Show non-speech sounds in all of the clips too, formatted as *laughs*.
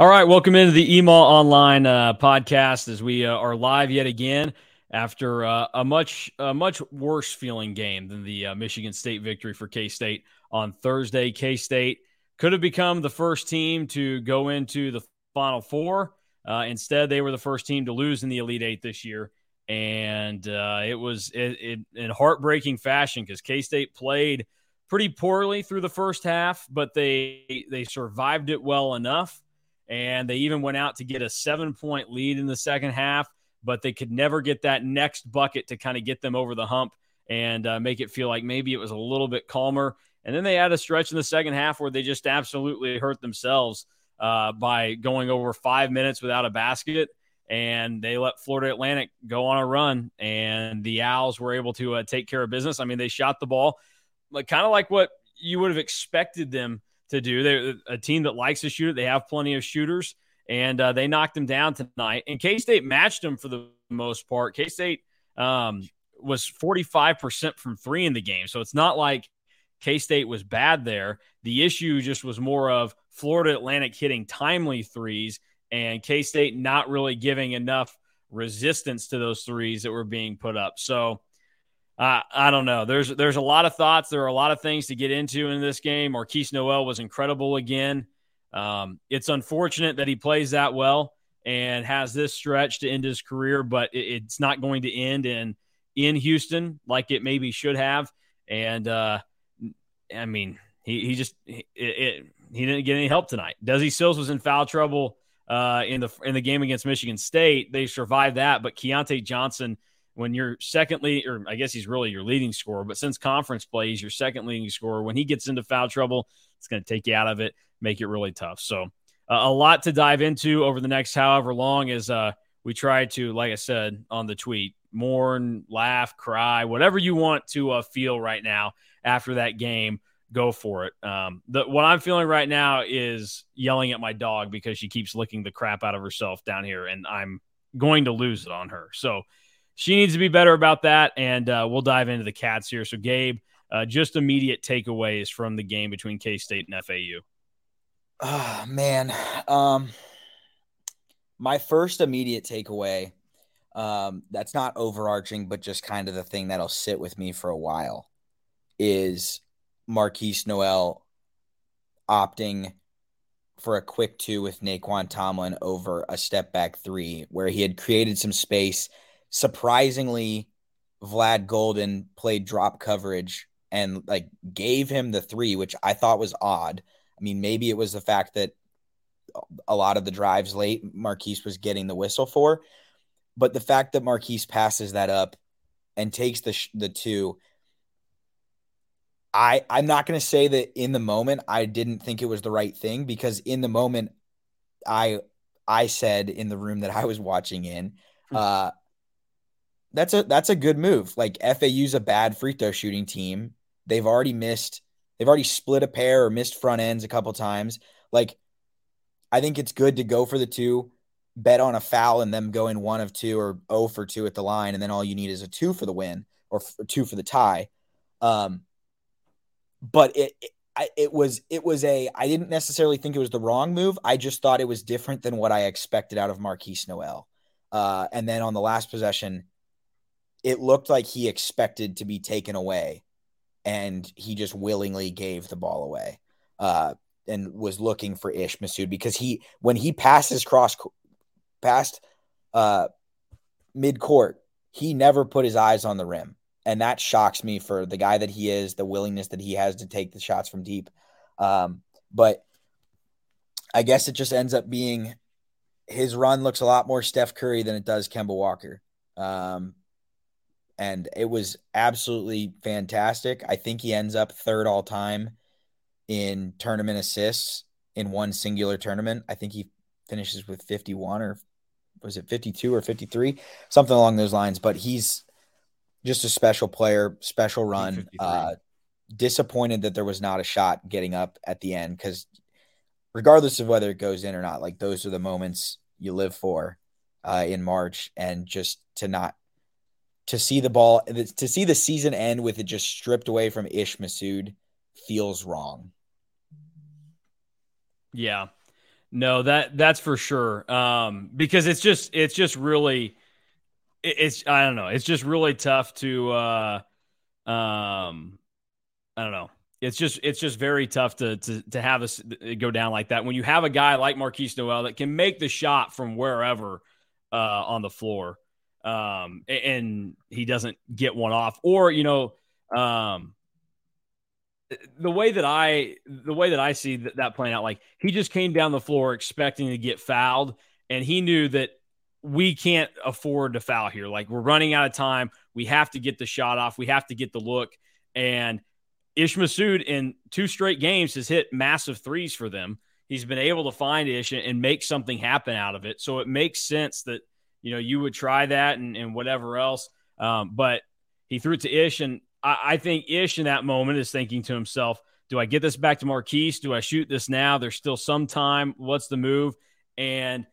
All right, welcome into the EMAW Online uh, podcast as we uh, are live yet again after uh, a much a much worse feeling game than the uh, Michigan State victory for K State on Thursday. K State could have become the first team to go into the Final Four. Uh, instead, they were the first team to lose in the Elite Eight this year, and uh, it was it, it, in heartbreaking fashion because K State played pretty poorly through the first half, but they they survived it well enough and they even went out to get a seven point lead in the second half, but they could never get that next bucket to kind of get them over the hump and uh, make it feel like maybe it was a little bit calmer. And then they had a stretch in the second half where they just absolutely hurt themselves uh, by going over five minutes without a basket. And they let Florida Atlantic go on a run, and the Owls were able to uh, take care of business. I mean, they shot the ball, like kind of like what you would have expected them to do. They're a team that likes to shoot. They have plenty of shooters, and uh, they knocked them down tonight. And K State matched them for the most part. K State um, was 45% from three in the game. So it's not like K State was bad there. The issue just was more of Florida Atlantic hitting timely threes and K State not really giving enough resistance to those threes that were being put up. So uh, I don't know. There's there's a lot of thoughts. There are a lot of things to get into in this game. Markquis Nowell was incredible again. Um, it's unfortunate that he plays that well and has this stretch to end his career, but it, it's not going to end in in Houston like it maybe should have. And uh, I mean, he he just it, he didn't get any help tonight. Desi Sills was in foul trouble uh, in the in the game against Michigan State. They survived that, but Keyontae Johnson when you're second lead, or I guess he's really your leading scorer, but since conference play, he's your second leading scorer. When he gets into foul trouble, it's going to take you out of it, make it really tough. So, uh, a lot to dive into over the next however long as uh, we try to, like I said on the tweet, mourn, laugh, cry, whatever you want to uh, feel right now after that game. Go for it. Um, the, what I'm feeling right now is yelling at my dog because she keeps licking the crap out of herself down here, and I'm going to lose it on her. So, she needs to be better about that. And uh, we'll dive into the Cats here. So, Gabe, uh, just immediate takeaways from the game between K State and FAU. Oh, man. Um, my first immediate takeaway um, that's not overarching, but just kind of the thing that'll sit with me for a while is Markquis Nowell opting for a quick two with Nae'Qwan Tomlin over a step back three, where he had created some space surprisingly, Vlad Goldin played drop coverage and like gave him the three, which I thought was odd. I mean, maybe it was the fact that a lot of the drives late, Markquis was getting the whistle for, but the fact that Markquis passes that up and takes the sh- the two, I I'm not going to say that in the moment I didn't think it was the right thing because in the moment I I said in the room that I was watching in, hmm. uh, that's a that's a good move. Like FAU's a bad free throw shooting team. They've already missed. They've already split a pair or missed front ends a couple times. Like, I think it's good to go for the two, bet on a foul and them going one of two or oh for two at the line, and then all you need is a two for the win or two for the tie. Um, but it, it it was it was a I didn't necessarily think it was the wrong move. I just thought it was different than what I expected out of Markquis Nowell. Uh, and then on the last possession, it looked like he expected to be taken away and he just willingly gave the ball away uh, and was looking for Ish Massoud because he when he passes cross past uh, mid court, he never put his eyes on the rim. And that shocks me for the guy that he is, the willingness that he has to take the shots from deep. Um, but I guess it just ends up being his run looks a lot more Steph Curry than it does Kemba Walker. Um, and it was absolutely fantastic. I think he ends up third all time in tournament assists in one singular tournament. I think he finishes with 51 or was it 52 or 53, something along those lines. But he's just a special player, special run. Uh, disappointed that there was not a shot getting up at the end because regardless of whether it goes in or not, like those are the moments you live for uh, in March, and just to not to see the ball to see the season end with it just stripped away from Ish Massoud feels wrong. Yeah. No, that that's for sure. Um, because it's just it's just really it's I don't know. It's just really tough to uh um I don't know. It's just it's just very tough to to to have us go down like that when you have a guy like Markquis Nowell that can make the shot from wherever uh on the floor. Um and he doesn't get one off or you know um the way that I the way that I see that, that playing out, like he just came down the floor expecting to get fouled, and he knew that we can't afford to foul here. Like we're running out of time. We have to get the shot off. We have to get the look. And Ish Massoud in two straight games has hit massive threes for them. He's been able to find Ish and make something happen out of it. So it makes sense that you know you would try that and, and whatever else. Um, but he threw it to Ish, and I, I think Ish in that moment is thinking to himself, do I get this back to Markquis? Do I shoot this now? There's still some time. What's the move? And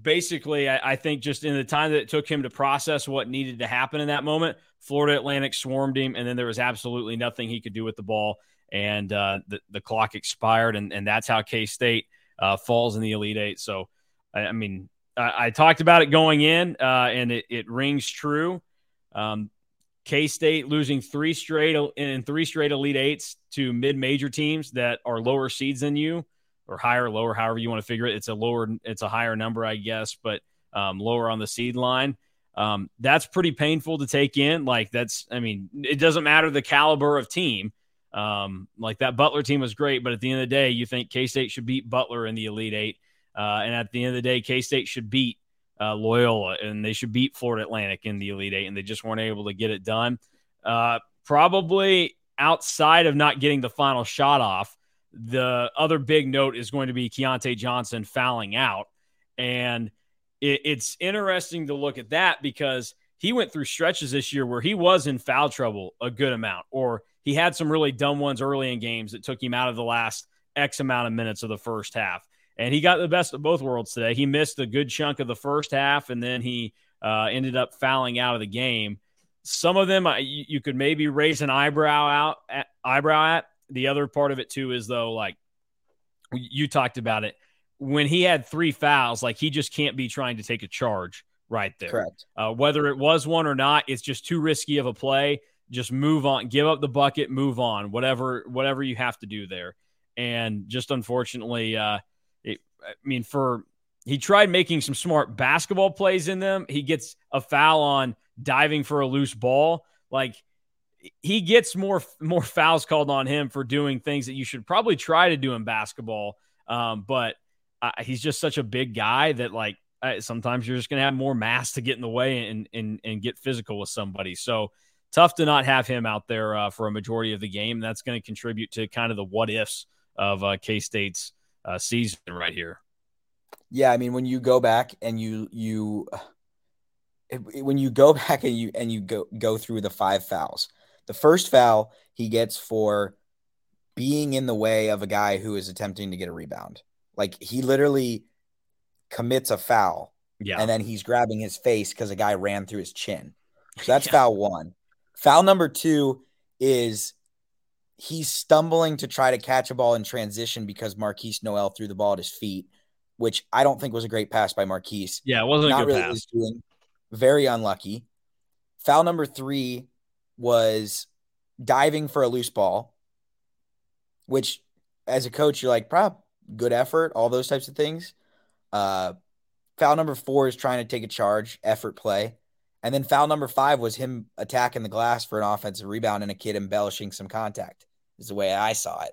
basically, I, I, think just in the time that it took him to process what needed to happen in that moment, Florida Atlantic swarmed him, and then there was absolutely nothing he could do with the ball. And uh, the, the clock expired, and, and that's how K State uh, falls in the Elite Eight. So, I, I mean, I, I, talked about it going in, uh, and it, it rings true. Um, K State losing three straight in three straight Elite Eights to mid major teams that are lower seeds than you, or higher, lower, however you want to figure it. It's a lower, it's a higher number, I guess, but um, lower on the seed line. Um, that's pretty painful to take in. Like that's, I mean, it doesn't matter the caliber of team. Um, like that Butler team was great, but at the end of the day, you think K State should beat Butler in the Elite Eight, uh, and at the end of the day, K State should beat uh, Loyola, and they should beat Florida Atlantic in the Elite Eight, and they just weren't able to get it done. Uh, probably outside of not getting the final shot off, the other big note is going to be Keyontae Johnson fouling out. And it, it's interesting to look at that because he went through stretches this year where he was in foul trouble a good amount, or he had some really dumb ones early in games that took him out of the last X amount of minutes of the first half and he got the best of both worlds today. He missed a good chunk of the first half, and then he uh, ended up fouling out of the game. Some of them you, you could maybe raise an eyebrow out at, eyebrow at. The other part of it too is though, like you talked about it when he had three fouls, like he just can't be trying to take a charge right there. Correct. Uh, whether it was one or not, it's just too risky of a play. Just move on, give up the bucket, move on. Whatever, whatever you have to do there. And just unfortunately, uh, I mean, for he tried making some smart basketball plays in them. He gets a foul on diving for a loose ball. Like he gets more more fouls called on him for doing things that you should probably try to do in basketball. Um, but uh, he's just such a big guy that like uh, sometimes you're just gonna have more mass to get in the way and and and get physical with somebody. So tough to not have him out there uh, for a majority of the game. That's going to contribute to kind of the what ifs of uh, K State's uh, season right here. Yeah, I mean, when you go back and you you when you go *laughs* back and you and you go go through the five fouls, the first foul he gets for being in the way of a guy who is attempting to get a rebound. Like he literally commits a foul, yeah, and then he's grabbing his face because a guy ran through his chin. So *laughs* that's yeah. foul one. Foul number two is he's stumbling to try to catch a ball in transition because Markquis Noel threw the ball at his feet, which I don't think was a great pass by Markquis. Yeah, it wasn't Not a good really pass. Doing, very unlucky. Foul number three was diving for a loose ball, which as a coach, you're like, prop, good effort, all those types of things. Uh, foul number four is trying to take a charge, effort play. And then foul number five was him attacking the glass for an offensive rebound and a kid embellishing some contact is the way I saw it.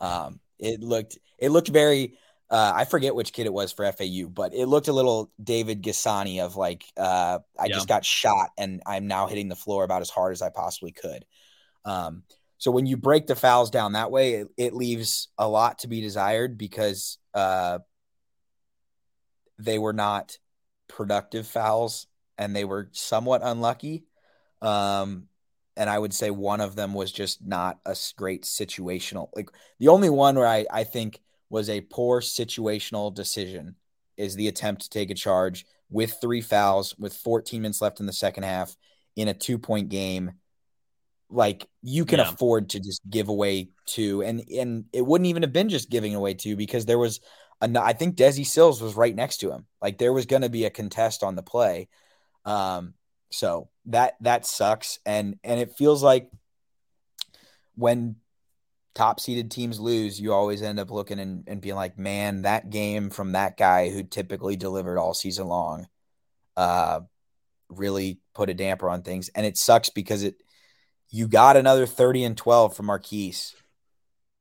Um, it looked it looked very uh, I forget which kid it was for FAU, but it looked a little David N'Guessan of like uh, I yeah. just got shot and I'm now hitting the floor about as hard as I possibly could. Um, so when you break the fouls down that way, it, it leaves a lot to be desired because uh, they were not productive fouls and they were somewhat unlucky. Um, and I would say one of them was just not a great situational. Like the only one where I, I think was a poor situational decision is the attempt to take a charge with three fouls with 14 minutes left in the second half in a two point game. Like you can yeah. afford to just give away two, and and it wouldn't even have been just giving away two because there was I think Desi Sills was right next to him. Like there was going to be a contest on the play. Um, so that that sucks, and and it feels like when top seeded teams lose, you always end up looking and, and being like, man, that game from that guy who typically delivered all season long, uh, really put a damper on things. And it sucks because it you got another 30 and 12 from Markquis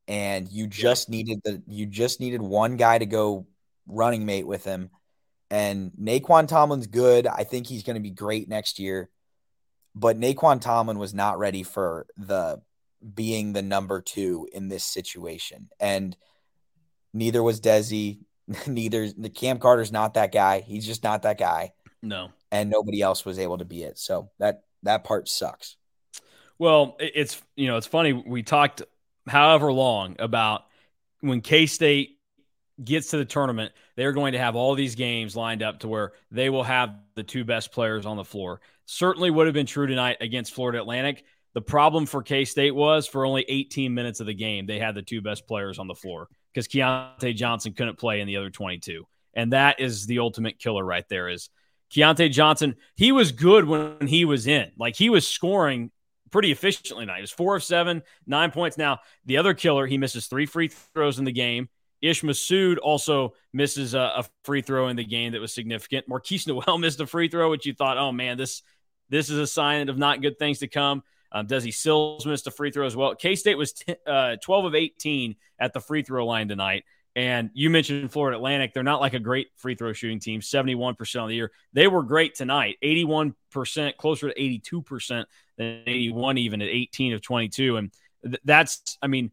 and you just needed the you just needed one guy to go running mate with him. And Nae'Qwan Tomlin's good. I think he's going to be great next year. But Nae'Qwan Tomlin was not ready for the being the number two in this situation. And neither was Desi. *laughs* Neither the Cam Carter's not that guy. He's just not that guy. No. And nobody else was able to be it. So that that part sucks. Well, it's you know, it's funny. We talked however long about when K State gets to the tournament, they're going to have all these games lined up to where they will have the two best players on the floor. Certainly would have been true tonight against Florida Atlantic. The problem for K State was for only 18 minutes of the game, they had the two best players on the floor because Keyontae Johnson couldn't play in the other 22. And that is the ultimate killer right there is Keyontae Johnson. He was good when he was in. Like he was scoring pretty efficiently tonight. He was four of seven, nine points. Now, the other killer, he misses three free throws in the game. Ish Massoud also misses a, a, free throw in the game that was significant. Markquis Nowell *laughs* missed a free throw, which you thought, oh man, this this is a sign of not good things to come. Um, Desi Sills missed a free throw as well. K State was t- uh, 12 of 18 at the free throw line tonight. And you mentioned Florida Atlantic. They're not like a great free throw shooting team, 71% on the year. They were great tonight, 81%, closer to 82% than 81, even at 18 of 22. And th- that's, I mean,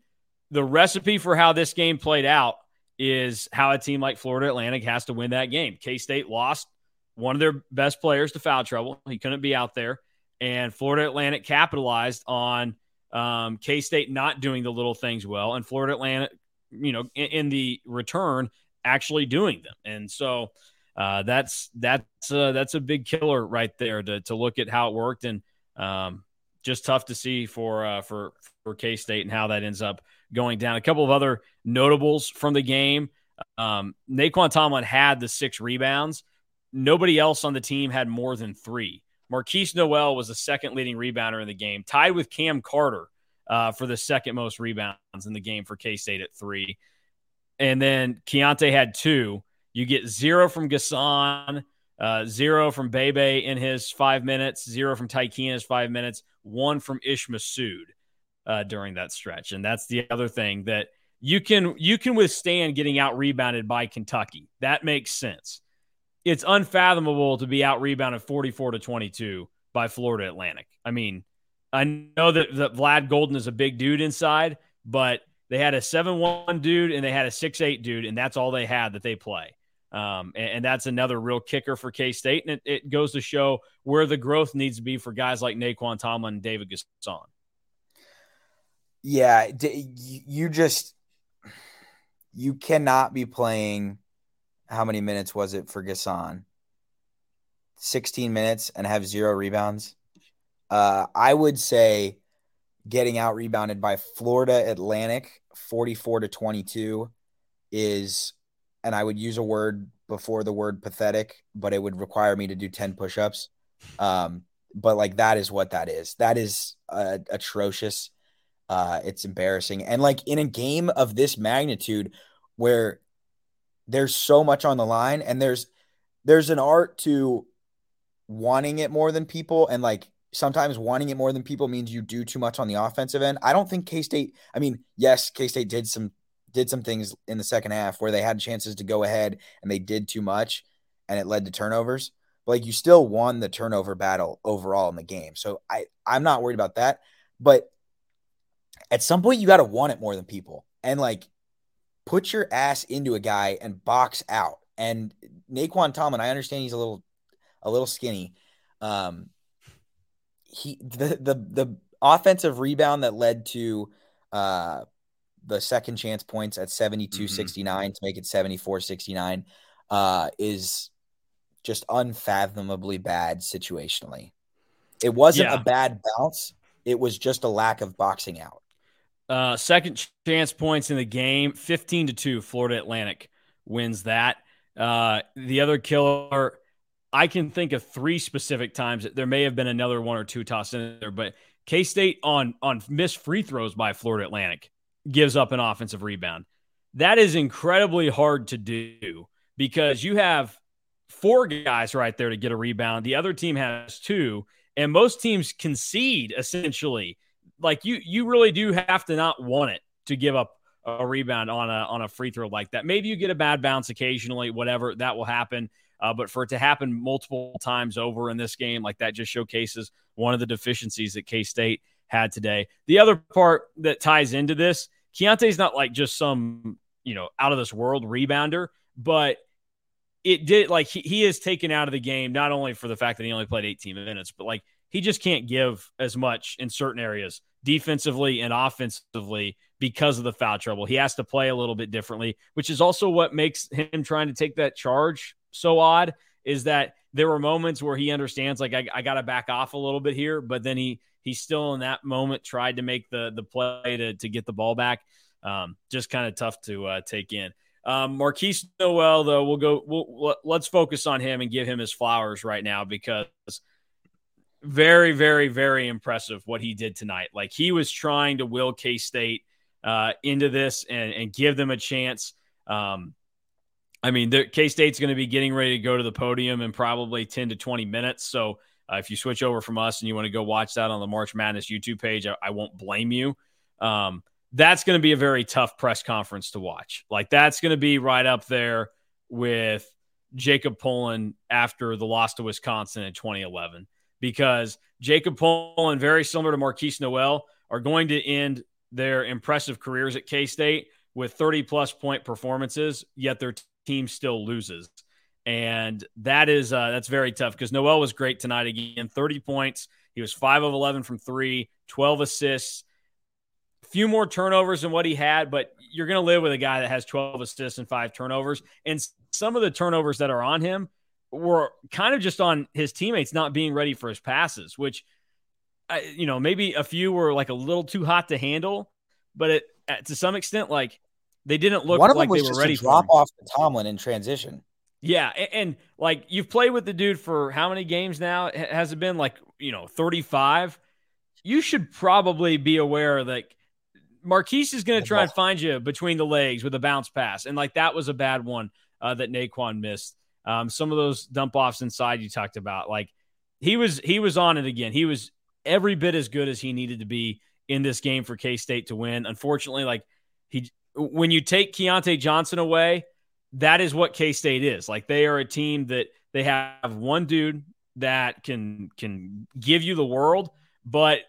the recipe for how this game played out is how a team like Florida Atlantic has to win that game. K State lost one of their best players to foul trouble. He couldn't be out there and Florida Atlantic capitalized on um, K State not doing the little things well, and Florida Atlantic, you know, in, in the return actually doing them, and so uh, that's that's uh, that's a big killer right there to to look at how it worked, and um, just tough to see for uh, for for K State and how that ends up going down. A couple of other notables from the game. Um, Nae'Qwan Tomlin had the six rebounds. Nobody else on the team had more than three. Markquis Nowell was the second leading rebounder in the game, tied with Cam Carter uh, for the second most rebounds in the game for K State at three. And then Keyontae had two. You get zero from N'Guessan, uh, zero from Bebe in his five minutes, zero from Tyke in his five minutes, one from Ish Massoud uh, during that stretch. And that's the other thing that you can you can withstand getting out rebounded by Kentucky. That makes sense it's unfathomable to be out rebounded 44 to 22 by Florida Atlantic. I mean, I know that, that Vlad Goldin is a big dude inside, but they had a 7 1 dude and they had a 6 8 dude, and that's all they had that they play. Um, and, and, that's another real kicker for K State. And it, it, goes to show where the growth needs to be for guys like Nae'Qwan Tomlin and David N'Guessan. Yeah, you just you cannot be playing how many minutes was it for N'Guessan? 16 minutes and have zero rebounds. Uh, I would say getting out rebounded by Florida Atlantic 44 to 22 is, and I would use a word before the word pathetic, but it would require me to do 10 push ups. Um, but like that is what that is. That is uh, atrocious. Uh, it's embarrassing. And like in a game of this magnitude where there's so much on the line and there's there's an art to wanting it more than people and like sometimes wanting it more than people means you do too much on the offensive end. I don't think K-State I mean, yes, K-State did some did some things in the second half where they had chances to go ahead and they did too much and it led to turnovers. But like you still won the turnover battle overall in the game. So I I'm not worried about that, but at some point you got to want it more than people. And like put your ass into a guy and box out. And Nae'Qwan Tomlin, I understand he's a little a little skinny. Um, he the the the offensive rebound that led to uh the second chance points at 72 69 mm-hmm. to make it 74 69 uh is just unfathomably bad situationally. It wasn't yeah. a bad bounce, it was just a lack of boxing out. Uh, second chance points in the game, 15 to 2, Florida Atlantic wins that. Uh, the other killer, I can think of three specific times. There may have been another one or two tossed in there, but K State on on missed free throws by Florida Atlantic gives up an offensive rebound. That is incredibly hard to do because you have four guys right there to get a rebound. The other team has two, and most teams concede essentially. Like you, you really do have to not want it to give up a rebound on a on a free throw like that. Maybe you get a bad bounce occasionally, whatever that will happen. Uh, but for it to happen multiple times over in this game, like that, just showcases one of the deficiencies that K State had today. The other part that ties into this, Keyontae's not like just some you know out of this world rebounder, but it did like he, he is taken out of the game not only for the fact that he only played 18 minutes, but like he just can't give as much in certain areas defensively and offensively because of the foul trouble. He has to play a little bit differently, which is also what makes him trying to take that charge so odd. Is that there were moments where he understands like I, I got to back off a little bit here, but then he he still in that moment tried to make the the play to to get the ball back. Um, just kind of tough to uh, take in. Um, Markquis Nowell, though, we'll go. We'll, let's focus on him and give him his flowers right now because very, very, very impressive what he did tonight. Like he was trying to will K State uh, into this and, and give them a chance. Um, I mean, K State's going to be getting ready to go to the podium in probably 10 to 20 minutes. So uh, if you switch over from us and you want to go watch that on the March Madness YouTube page, I, I won't blame you. Um, that's going to be a very tough press conference to watch. Like that's going to be right up there with Jacob Pullen after the loss to Wisconsin in 2011, because Jacob Pullen, very similar to Markquis Nowell, are going to end their impressive careers at K State with 30 plus point performances, yet their team still loses. And that is uh, that's very tough because Nowell was great tonight again, 30 points. He was five of 11 from three, 12 assists few more turnovers than what he had, but you're going to live with a guy that has 12 assists and five turnovers. And some of the turnovers that are on him were kind of just on his teammates not being ready for his passes, which, you know, maybe a few were like a little too hot to handle, but it, to some extent, like they didn't look One of like them was they were just ready a drop off to Tomlin in transition. Yeah, and, and, like you've played with the dude for how many games now? Has it been like you know thirty five? You should probably be aware that Markquis is going to try and find you between the legs with a bounce pass, and like that was a bad one uh, that Nae'Qwan missed. Um, some of those dump offs inside you talked about, like he was he was on it again. He was every bit as good as he needed to be in this game for K State to win. Unfortunately, like he when you take Keyontae Johnson away, that is what K State is. Like they are a team that they have one dude that can can give you the world, but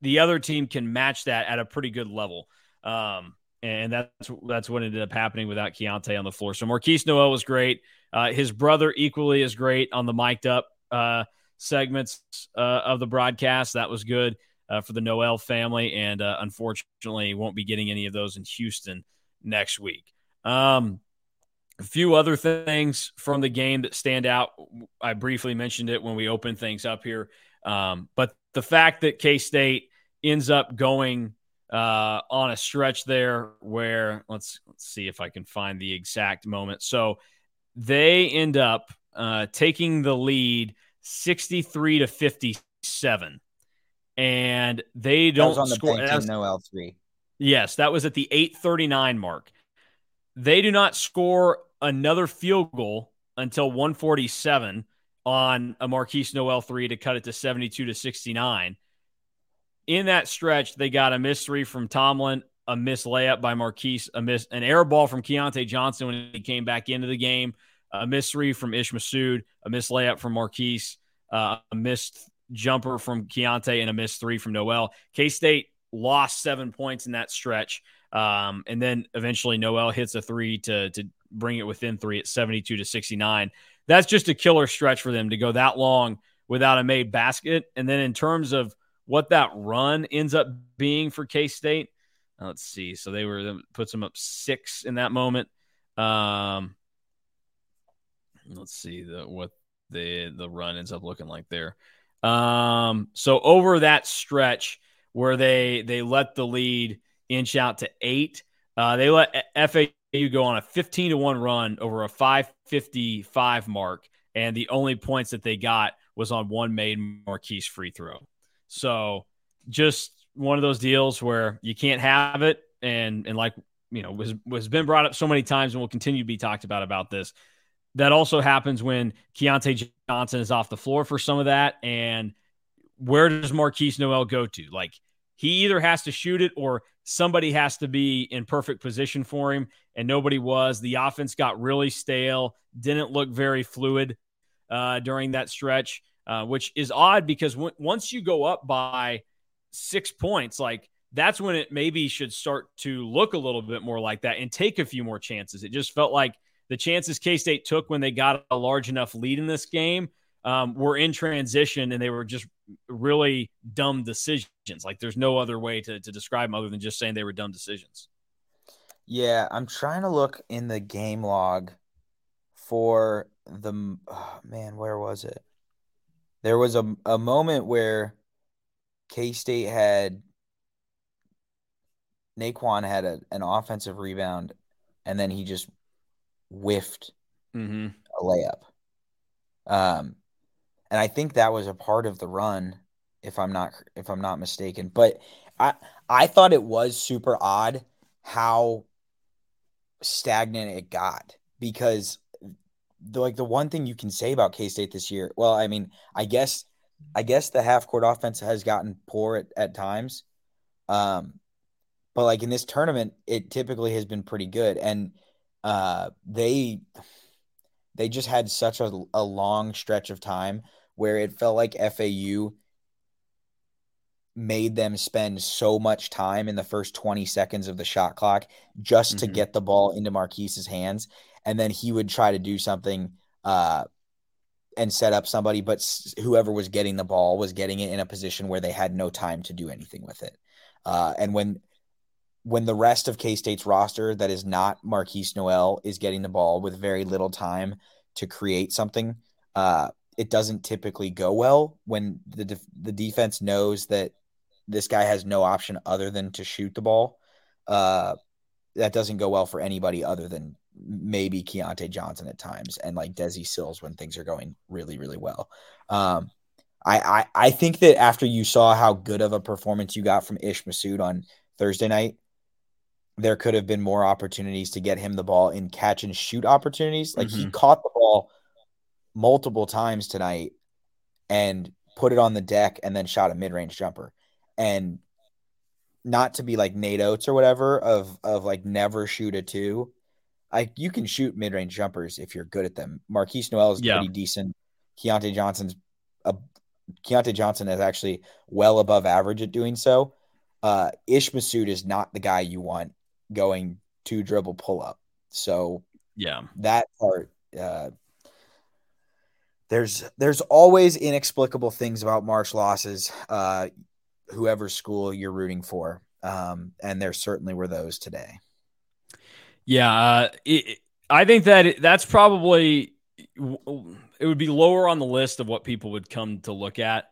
the other team can match that at a pretty good level. Um, and that's that's what ended up happening without Keyontae on the floor. So Markquis Nowell was great. Uh, his brother equally is great on the mic'd up uh, segments uh, of the broadcast. That was good uh, for the Nowell family, and uh, unfortunately, won't be getting any of those in Houston next week. Um, a few other things from the game that stand out. I briefly mentioned it when we opened things up here, um, but the fact that K State ends up going uh, on a stretch there where let's, let's see if I can find the exact moment. So they end up uh, taking the lead 63 to 57. And they don't the score. bank no L three. Yes, that was at the 839 mark. They do not score another field goal until 147 on a Markquis Nowell three to cut it to 72 to 69 in that stretch, they got a miss three from Tomlin, a miss layup by Markquis, a miss an air ball from Keyontae Johnson when he came back into the game, a miss three from Ish Massoud, a miss layup from Markquis, uh, a missed jumper from Keyontae, and a missed three from Nowell. K State lost seven points in that stretch. Um, and then eventually Nowell hits a three to, to bring it within three at 72 to 69. That's just a killer stretch for them to go that long without a made basket. And then in terms of what that run ends up being for K State. Let's see. So they were puts them up six in that moment. Um, let's see the what the the run ends up looking like there. Um, so over that stretch where they they let the lead inch out to eight, uh, they let FAU go on a 15 to 1 run over a 555 mark, and the only points that they got was on one made Markquis free throw. So just one of those deals where you can't have it. And and like you know, was was been brought up so many times and will continue to be talked about about this. That also happens when Keyontae Johnson is off the floor for some of that. And where does Markquis Nowell go to? Like he either has to shoot it or somebody has to be in perfect position for him, and nobody was. The offense got really stale, didn't look very fluid uh, during that stretch, uh, which is odd because w- once you go up by six points, like that's when it maybe should start to look a little bit more like that and take a few more chances. It just felt like the chances K State took when they got a large enough lead in this game um, were in transition and they were just really dumb decisions. Like there's no other way to, to describe them other than just saying they were dumb decisions. Yeah, I'm trying to look in the game log for the oh, man. Where was it? There was a a moment where K State had Nae'Qwan had a, an offensive rebound, and then he just whiffed mm-hmm. a layup. Um, and I think that was a part of the run, if I'm not if I'm not mistaken. But I I thought it was super odd how stagnant it got because the like the one thing you can say about K State this year, well, I mean, I guess I guess the half court offense has gotten poor at, at times. Um, but like in this tournament, it typically has been pretty good. And uh, they they just had such a, a long stretch of time where it felt like FAU made them spend so much time in the first 20 seconds of the shot clock just mm-hmm. to get the ball into Markquis's hands. And then he would try to do something uh, and set up somebody, but whoever was getting the ball was getting it in a position where they had no time to do anything with it. Uh, and when when the rest of K State's roster that is not Markquis Nowell is getting the ball with very little time to create something, uh, it doesn't typically go well when the def- the defense knows that this guy has no option other than to shoot the ball. Uh, that doesn't go well for anybody other than maybe Keyontae Johnson at times and like Desi Sills when things are going really really well. Um, I, I I think that after you saw how good of a performance you got from Ish Massoud on Thursday night, there could have been more opportunities to get him the ball in catch and shoot opportunities. Like mm-hmm. he caught the ball multiple times tonight and put it on the deck and then shot a mid-range jumper. And not to be like Nate Oats or whatever of of like never shoot a two. You can shoot mid-range jumpers if you're good at them. Markquis Nowell is yeah. pretty decent. Keyontae Johnson's a Keyontae Johnson is actually well above average at doing so. Uh, Ish Massoud is not the guy you want going to dribble pull up. So yeah, that part. Uh, there's there's always inexplicable things about March losses. Uh, whoever school you're rooting for, um, and there certainly were those today. Yeah, uh, it, I think that it, that's probably it would be lower on the list of what people would come to look at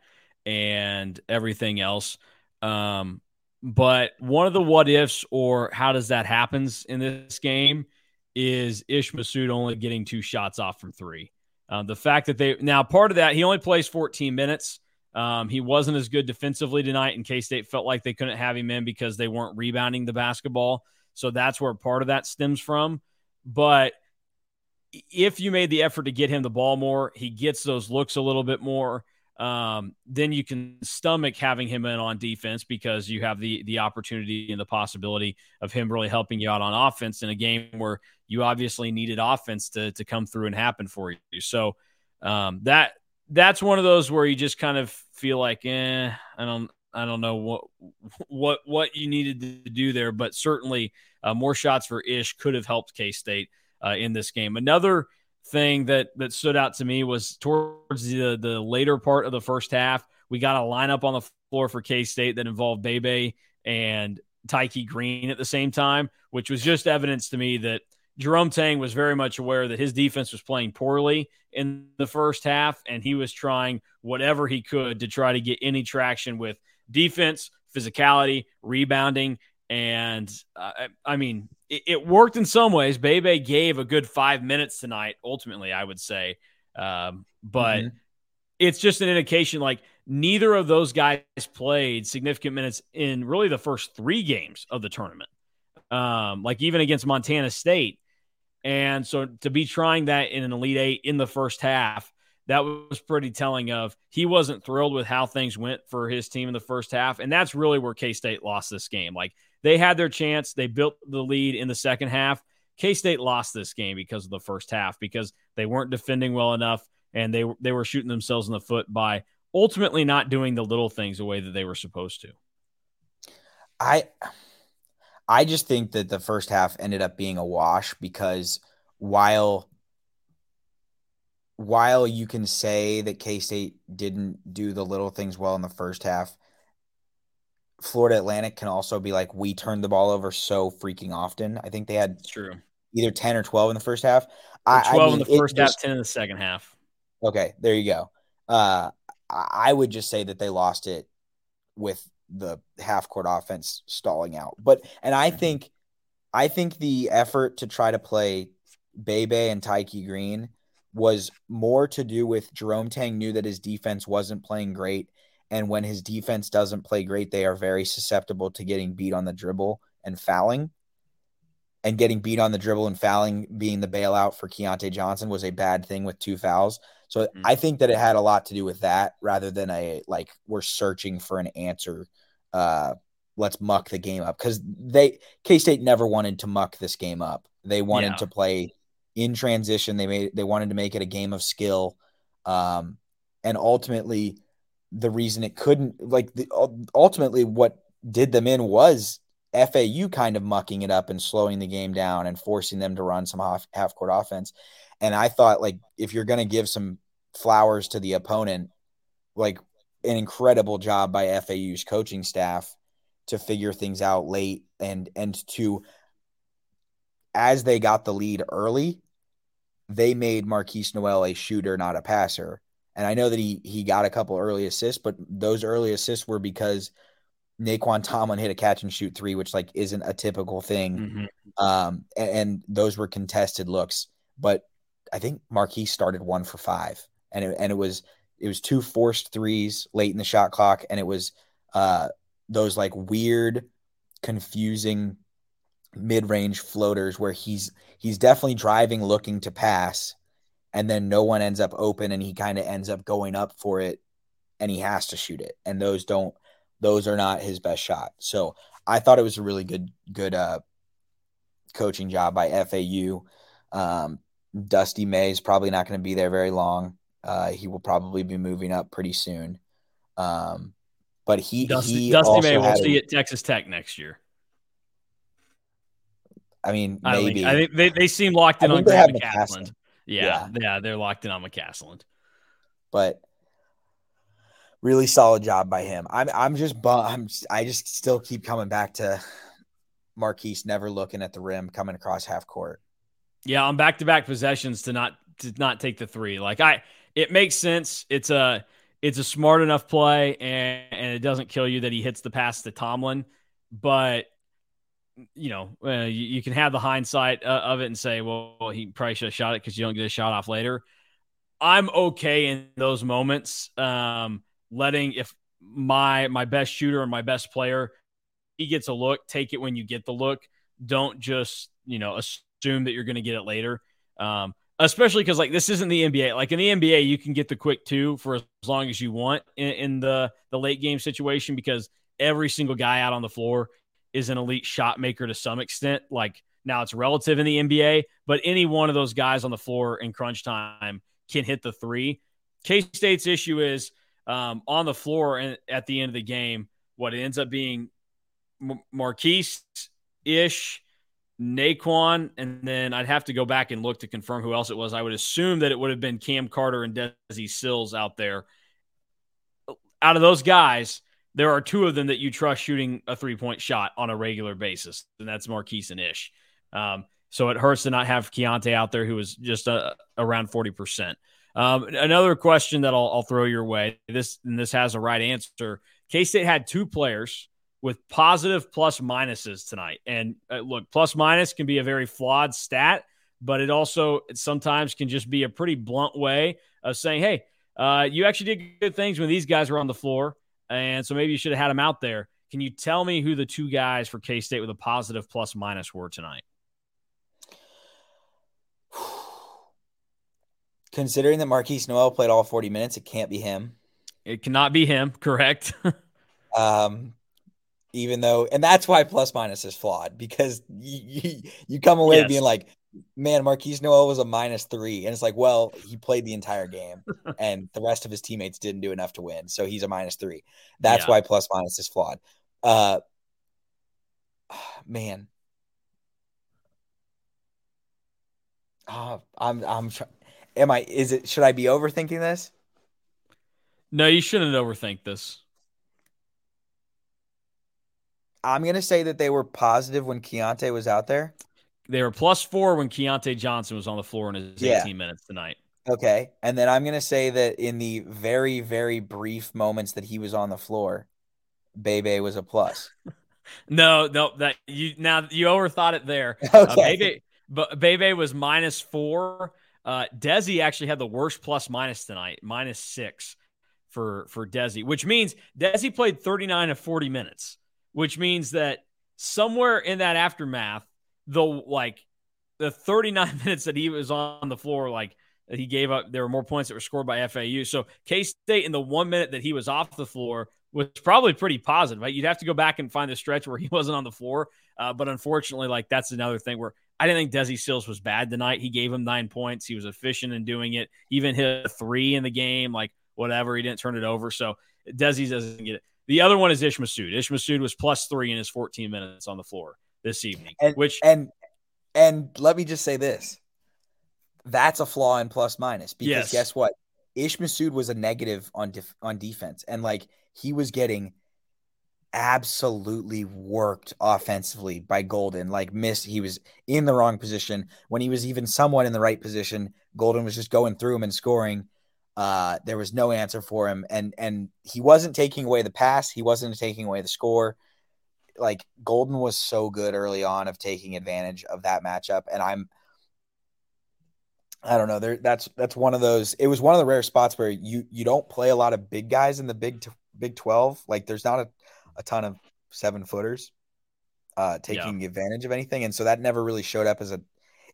and everything else. Um, but one of the what ifs or how does that happens in this game is Ish Massoud only getting two shots off from three. Uh, the fact that they now part of that he only plays 14 minutes. Um, he wasn't as good defensively tonight, and K State felt like they couldn't have him in because they weren't rebounding the basketball. So that's where part of that stems from. But if you made the effort to get him the ball more, he gets those looks a little bit more um, then you can stomach having him in on defense because you have the the opportunity and the possibility of him really helping you out on offense in a game where you obviously needed offense to to come through and happen for you. So um, that that's one of those where you just kind of feel like, eh, I don't I don't know what what what you needed to do there, but certainly uh, more shots for Ish could have helped K State uh, in this game. Another thing that that stood out to me was towards the the later part of the first half, we got a lineup on the floor for K State that involved Bebe and Tyke Green at the same time, which was just evidence to me that Jerome Tang was very much aware that his defense was playing poorly in the first half, and he was trying whatever he could to try to get any traction with defense, physicality, rebounding, and uh, I mean, it, it, worked in some ways. Bebe gave a good five minutes tonight. Ultimately, I would say, um, but mm-hmm. it's just an indication like neither of those guys played significant minutes in really the first three games of the tournament. Um, like even against Montana State. And so to be trying that in an Elite Eight in the first half, that was pretty telling of he wasn't thrilled with how things went for his team in the first half. And that's really where K State lost this game. Like they had their chance, they built the lead in the second half. K State lost this game because of the first half because they weren't defending well enough and they they were shooting themselves in the foot by ultimately not doing the little things the way that they were supposed to. I I just think that the first half ended up being a wash because while while you can say that K State didn't do the little things well in the first half, Florida Atlantic can also be like, we turned the ball over so freaking often. I think they had true either 10 or 12 in the first half. I, 12 I mean, in the first half, just, 10 in the second half. Okay, there you go. Uh, I would just say that they lost it with the half court offense stalling out. But and I mm-hmm. think I think the effort to try to play Bebe and Tyke Green was more to do with Jerome Tang knew that his defense wasn't playing great. And when his defense doesn't play great, they are very susceptible to getting beat on the dribble and fouling. And getting beat on the dribble and fouling being the bailout for Keyontae Johnson was a bad thing with two fouls. So mm-hmm. I think that it had a lot to do with that rather than a like we're searching for an answer. Uh, let's muck the game up because they K State never wanted to muck this game up. They wanted yeah. to play in transition. They made they wanted to make it a game of skill, um, and ultimately, the reason it couldn't like the, ultimately what did them in was FAU kind of mucking it up and slowing the game down and forcing them to run some half, half court offense. And I thought like if you're going to give some flowers to the opponent, like an incredible job by FAU's coaching staff to figure things out late and and to as they got the lead early, they made Markquis Nowell a shooter, not a passer. And I know that he he got a couple early assists, but those early assists were because Nae'Qwan Tomlin hit a catch and shoot three, which like isn't a typical thing. Mm-hmm. Um, and, and, those were contested looks. But I think Markquis started one for five, and it, and it was it was two forced threes late in the shot clock, and it was uh, those like weird, confusing mid-range floaters where he's he's definitely driving looking to pass and then no one ends up open and he kind of ends up going up for it and he has to shoot it. And those don't those are not his best shot. So i thought it was a really good good uh coaching job by fau um, dusty may is probably not going to be there very long. Uh, he will probably be moving up pretty soon. Um, but he dusty, he dusty may will see at texas tech next year I mean, maybe. I think, they, they seem locked in on Grant McCasland. Yeah, yeah, yeah, they're locked in on McCasland. But really solid job by him. I'm I'm just I'm I just still keep coming back to Markquis never looking at the rim coming across half court. Yeah, on back to back possessions to not to not take the three. Like I it makes sense. It's a it's a smart enough play and, and it doesn't kill you that he hits the pass to Tomlin, but you know, uh, you, you, can have the hindsight uh, of it and say, well, well he probably should have shot it because you don't get a shot off later. I'm okay in those moments, um, letting if my my best shooter and my best player he gets a look, take it when you get the look. Don't just you know assume that you're going to get it later. Um, especially because like this isn't the NBA. Like in the NBA, you can get the quick two for as long as you want in, in the the late game situation because every single guy out on the floor is an elite shot maker to some extent. Like now it's relative in the NBA, but any one of those guys on the floor in crunch time can hit the three. K State's issue is um, on the floor and at the end of the game, what ends up being Markquis ish, Nae'Qwan, and then I'd have to go back and look to confirm who else it was. I would assume that it would have been Cam Carter and Desi Sills out there. Out of those guys, there are two of them that you trust shooting a three point shot on a regular basis, and that's Markquis and Ish. Um, so it hurts to not have Keyontae out there who is just uh, around 40%. Um, another question that I'll, I'll, throw your way this, and this has a right answer. K State had two players with positive plus minuses tonight. And uh, look, plus minus can be a very flawed stat, but it also it sometimes can just be a pretty blunt way of saying, hey, uh, you actually did good things when these guys were on the floor. And so maybe you should have had him out there. Can you tell me who the two guys for K State with a positive plus minus were tonight? *sighs* Considering that Markquis Nowell played all 40 minutes, it can't be him. It cannot be him, *laughs* correct? *laughs* um, even though, and that's why plus minus is flawed because you, you, you come away yes. being like, man, Markquis Nowell was a minus three. And it's like, well, he played the entire game *laughs* and the rest of his teammates didn't do enough to win. So he's a minus three. That's yeah. why plus minus is flawed. Uh, *sighs* man. Oh, I'm, I'm am I is it should I be overthinking this? No, you shouldn't overthink this. I'm gonna say that they were positive when Keyontae was out there. They were plus four when Keyontae Johnson was on the floor in his yeah. 18 minutes tonight. Okay. And then I'm gonna say that in the very, very brief moments that he was on the floor, Bebe was a plus. *laughs* no, no, that you now you overthought it there. *laughs* Uh, okay. Uh, Bebe, but Bebe was minus four uh, Desi actually had the worst plus minus tonight, minus six for for Desi, which means Desi played 39 of 40 minutes, which means that somewhere in that aftermath, the like the 39 *laughs* minutes that he was on the floor, like he gave up, there were more points that were scored by FAU. So K State in the one minute that he was off the floor was probably pretty positive. Right? You'd have to go back and find the stretch where he *laughs* wasn't on the floor, uh, but unfortunately, like that's another thing where I didn't think Desi Sills was bad tonight. He gave him nine points. He was efficient in doing it. Even hit a three in the game, like whatever. He didn't turn it over. So Desi doesn't get it. The other one is Ish Massoud. Ish Massoud was plus three in his 14 minutes on the floor this evening. And, which and and let me just say this. That's a flaw in plus minus because yes. guess what? Ish Massoud was a negative on def- on defense, and like he was getting absolutely worked offensively by Goldin. Like missed, he was in the wrong position when he was even somewhat in the right position. Goldin was just going through him and scoring. Uh, there was no answer for him, and and he wasn't taking away the pass. He wasn't taking away the score. Like Goldin was so good early on of taking advantage of that matchup, and I'm. I don't know. There, that's that's one of those. It was one of the rare spots where you you don't play a lot of big guys in the Big Big Twelve. Like there's not a a ton of seven footers uh, taking yeah. advantage of anything. And so that never really showed up as a,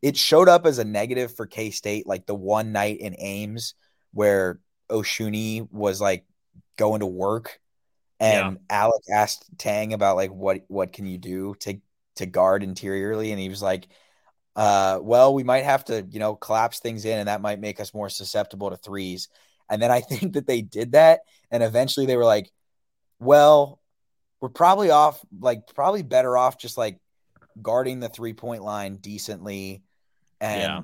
it showed up as a negative for K State, like the one night in Ames where Osunniyi was like going to work and yeah. Alec asked Tang about like, what, what can you do to, to guard interiorly? And he was like, uh, well, we might have to, you know, collapse things in and that might make us more susceptible to threes. And then I *laughs* think that they did that. And eventually they were like, well, we're probably off, like probably better off just like guarding the three point line decently and yeah.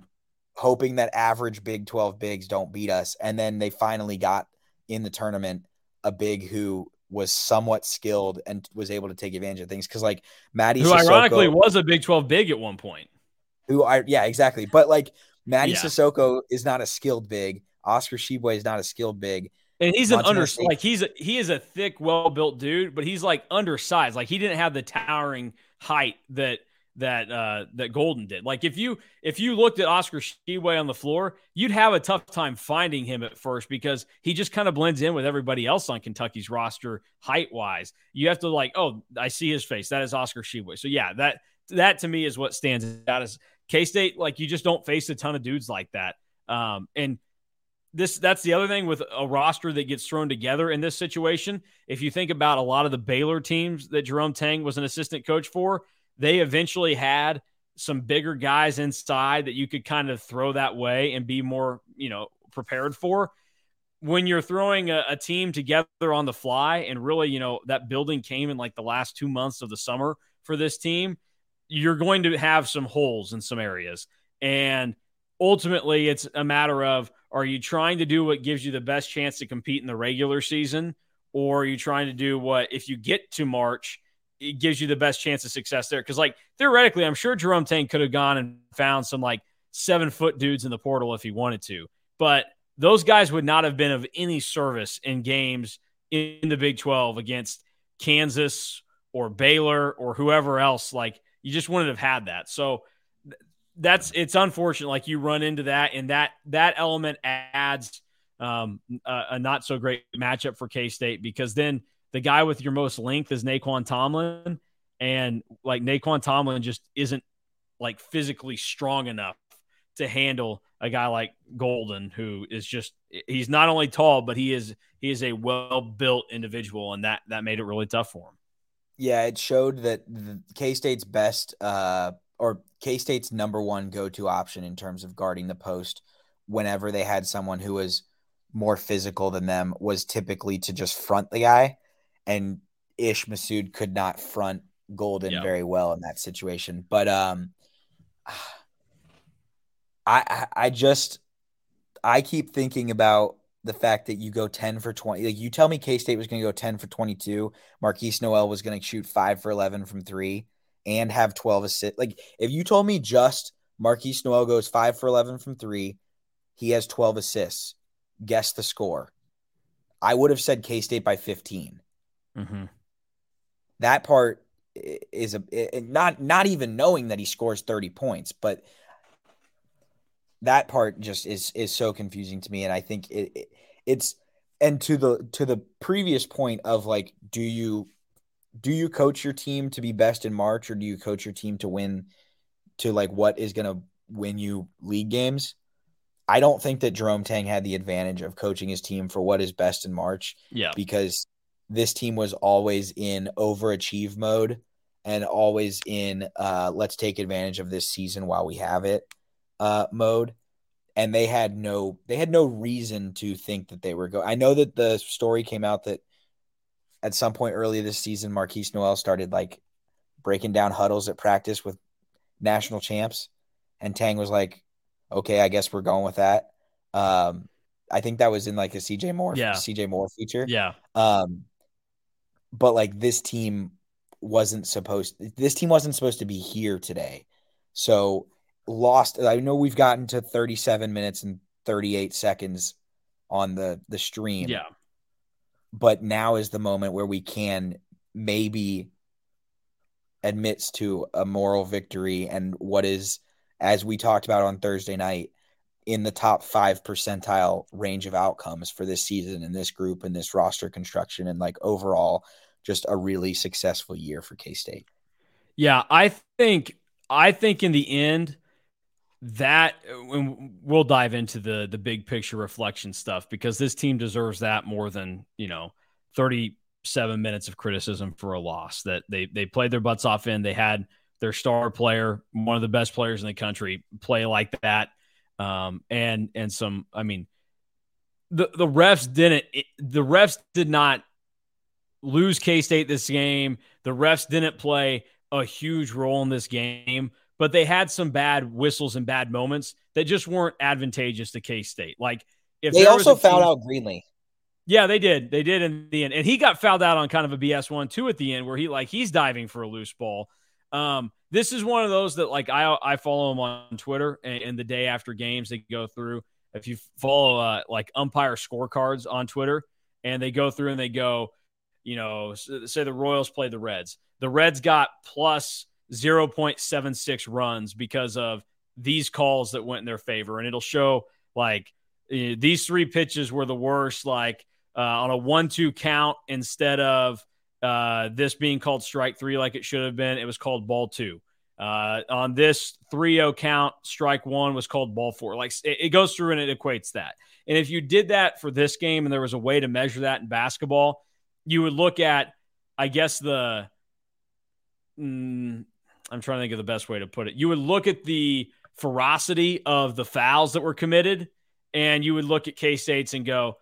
hoping that average Big 12 bigs don't beat us. And then they finally got in the tournament a big who was somewhat skilled and was able to take advantage of things. Cause like Mady, who Sissoko, ironically was a Big 12 big at one point. Who I, yeah, exactly. But like Mady yeah. Sissoko is not a skilled big. Oscar Tshiebwe is not a skilled big. And he's Montana an under State. like he's a, he is a thick, well built dude, but he's like undersized. Like he didn't have the towering height that that uh that Goldin did. Like if you if you looked at Oscar Tshiebwe on the floor, you'd have a tough time finding him at first because he just kind of blends in with everybody else on Kentucky's roster height wise. You have to like, oh, I see his face. That is Oscar Tshiebwe. So yeah, that that to me is what stands out as K State. Like you just don't face a ton of dudes like that. Um, and this that's the other thing with a roster that gets thrown together in this situation. If you think about a lot of the Baylor teams that Jerome Tang was an assistant coach for, they eventually had some bigger guys inside that you could kind of throw that way and be more, you know, prepared for. When you're throwing a, a team together on the fly, and really, you know, that building came in like the last two months of the summer for this team, you're going to have some holes in some areas. And ultimately, it's a matter of are you trying to do what gives you the best chance to compete in the regular season? Or are you trying to do what, if you get to March, it gives you the best chance of success there? Because, like, theoretically, I'm sure Jerome Tang could have gone and found some like seven foot dudes in the portal if he wanted to. But those guys would not have been of any service in games in the Big 12 against Kansas or Baylor or whoever else, like you just wouldn't have had that. So that's it's unfortunate. Like you run into that, and that that element adds um, a, a not so great matchup for K State because then the guy with your most length is Nae'Qwan Tomlin, and like Nae'Qwan Tomlin just isn't like physically strong enough to handle a guy like Goldin, who is just he's not only tall, but he is he is a well built individual, and that that made it really tough for him. Yeah, it showed that K State's best uh, or K State's number one go to option in terms of guarding the post whenever they had someone who was more physical than them was typically to just front the guy, and Ish Massoud could not front Goldin yep. very well in that situation. But um, *sighs* I I just I keep thinking about the fact that you go 10 for 20. Like you tell me K State was going to go 10 for 22. Markquis Nowell was going to shoot five for 11 from three and have 12 assists. Like if you told me just Markquis Nowell goes five for 11 from three, he has 12 assists. Guess the score. I would have said K State by 15. Mm-hmm. That part is a not not even knowing that he scores 30 points, but that part just is is so confusing to me. And i think it, it, it's and to the to the previous point of like do you do you coach your team to be best in march or do you coach your team to win to like what is going to win you league games? I don't think that jerome tang had the advantage of coaching his team for what is best in march yeah. because this team was always in overachieve mode and always in uh, let's take advantage of this season while we have it uh, mode, and they had no they had no reason to think that they were going. I know that the story came out that at some point early this season, Markquis Nowell started like breaking down huddles at practice with national champs, and Tang was like, "Okay, I guess we're going with that." Um, I think that was in like a CJ Moore, yeah. CJ Moore feature. Yeah. Um, but like this team wasn't supposed. This team wasn't supposed to be here today. So lost. I know we've gotten to 37 minutes and 38 seconds on the the stream. Yeah. But now is the moment where we can maybe admits to a moral victory and what is as we talked about on Thursday night in the top 5 percentile range of outcomes for this season and this group and this roster construction and like overall just a really successful year for K-State. Yeah, I think I think in the end that we'll dive into the the big picture reflection stuff because this team deserves that more than you know 37 minutes of criticism for a loss that they they played their butts off in they had their star player one of the best players in the country play like that um, and and some i mean the the refs didn't the refs did not lose k-state this game the refs didn't play a huge role in this game but they had some bad whistles and bad moments that just weren't advantageous to K State. Like if they also fouled team, out Greenlee. Yeah, they did. They did in the end, and he got fouled out on kind of a BS one too at the end, where he like he's diving for a loose ball. Um, this is one of those that like I I follow him on Twitter, and, and the day after games they go through. If you follow uh, like umpire scorecards on Twitter, and they go through and they go, you know, say the Royals played the Reds, the Reds got plus 0.76 runs because of these calls that went in their favor. And it'll show like uh, these three pitches were the worst, like uh, on a one two count instead of uh, this being called strike three like it should have been, it was called ball two. Uh, on this 3 0 count, strike one was called ball four. Like it, it goes through and it equates that. And if you did that for this game and there was a way to measure that in basketball, you would look at, I guess, the. Mm, I'm trying to think of the best way to put it. You would look at the ferocity of the fouls that were committed, and you would look at K State's and go,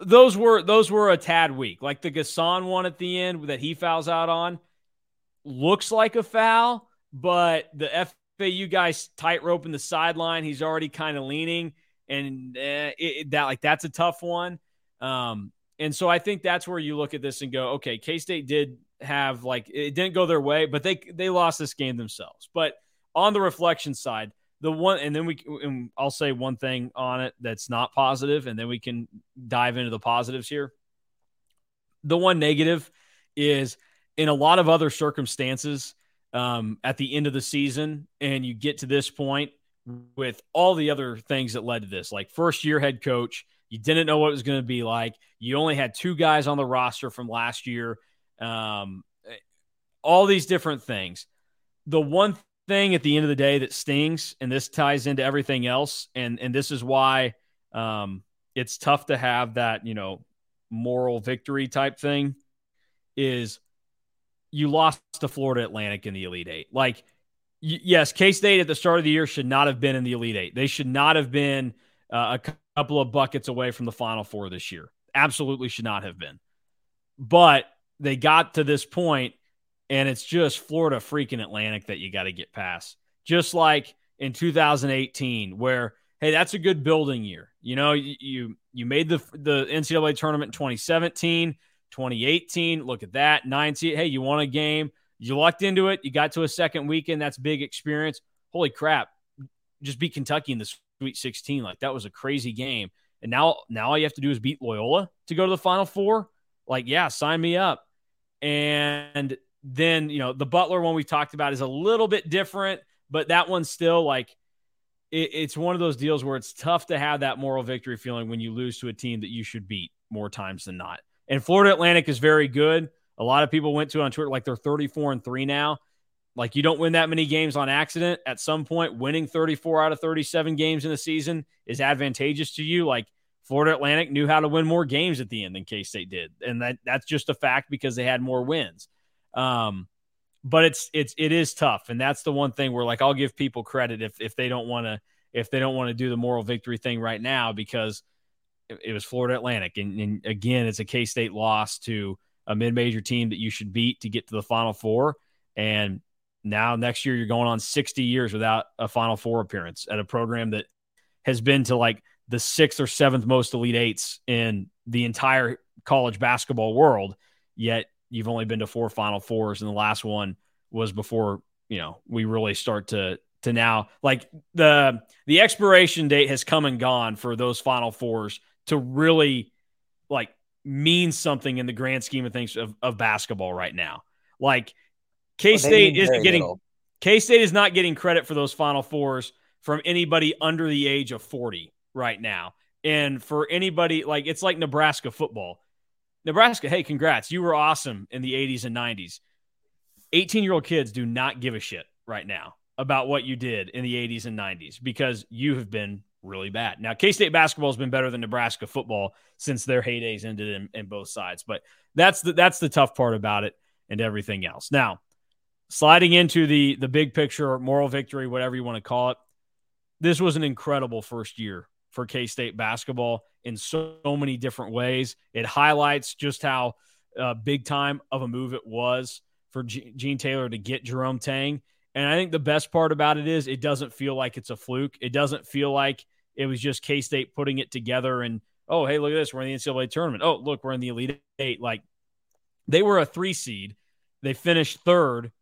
those were those were a tad weak. Like the Gasson one at the end that he fouls out on looks like a foul, but the FAU guy's tightrope in the sideline. He's already kind of leaning, and uh, it, that like that's a tough one. Um, and so I think that's where you look at this and go, okay, K State did have like it didn't go their way, but they they lost this game themselves. But on the reflection side, the one and then we and I'll say one thing on it that's not positive, and then we can dive into the positives here. The one negative is in a lot of other circumstances, um, at the end of the season, and you get to this point with all the other things that led to this, like first year head coach, you didn't know what it was going to be like. You only had two guys on the roster from last year. Um, all these different things. The one thing at the end of the day that stings, and this ties into everything else, and and this is why um, it's tough to have that you know moral victory type thing, is you lost to Florida Atlantic in the Elite Eight. Like, yes, K State at the start of the year should not have been in the Elite Eight. They should not have been uh, a couple of buckets away from the Final Four this year. Absolutely should not have been. But they got to this point and it's just Florida freaking Atlantic that you got to get past. Just like in 2018, where hey, that's a good building year. You know, you you, made the the NCAA tournament in 2017, 2018. Look at that nine. Hey, you won a game. You lucked into it. You got to a second weekend. That's big experience. Holy crap! Just beat Kentucky in the Sweet 16. Like that was a crazy game. And now now all you have to do is beat Loyola to go to the Final Four. Like yeah, sign me up. And then, you know, the Butler one we talked about is a little bit different, but that one's still like it, it's one of those deals where it's tough to have that moral victory feeling when you lose to a team that you should beat more times than not. And Florida Atlantic is very good. A lot of people went to it on Twitter like they're 34 and 3 now. Like you don't win that many games on accident. At some point, winning 34 out of 37 games in a season is advantageous to you. Like Florida Atlantic knew how to win more games at the end than K State did, and that that's just a fact because they had more wins. Um, but it's it's it is tough, and that's the one thing where like I'll give people credit if if they don't want to if they don't want to do the moral victory thing right now because it, was Florida Atlantic, and, and again, it's a K State loss to a mid major team that you should beat to get to the Final Four, and now next year you're going on 60 years without a Final Four appearance at a program that has been to like the sixth or seventh most elite eights in the entire college basketball world. Yet you've only been to four Final Fours, and the last one was before you know we really start to to now like the the expiration date has come and gone for those Final Fours to really like mean something in the grand scheme of things of, of basketball right now. Like K State well, isn't getting K State is not getting credit for those Final Fours from anybody under the age of 40 right now. And for anybody like it's like Nebraska football. Nebraska, hey, congrats. You were awesome in the 80s and 90s. 18 year old kids do not give a shit right now about what you did in the 80s and 90s because you have been really bad. Now, K State basketball has been better than Nebraska football since their heydays ended in, in, both sides, but that's the that's the tough part about it and everything else. Now, sliding into the the big picture, moral victory, whatever you want to call it, this was an incredible first year for K State basketball in so, so, many different ways. It highlights just how uh, big time of a move it was for G- Gene Taylor to get Jerome Tang. And I think the best part about it is it doesn't feel like it's a fluke. It doesn't feel like it was just K State putting it together and, oh, hey, look at this. We're in the NCAA tournament. Oh, look, we're in the Elite Eight. Like they were a three seed. They finished third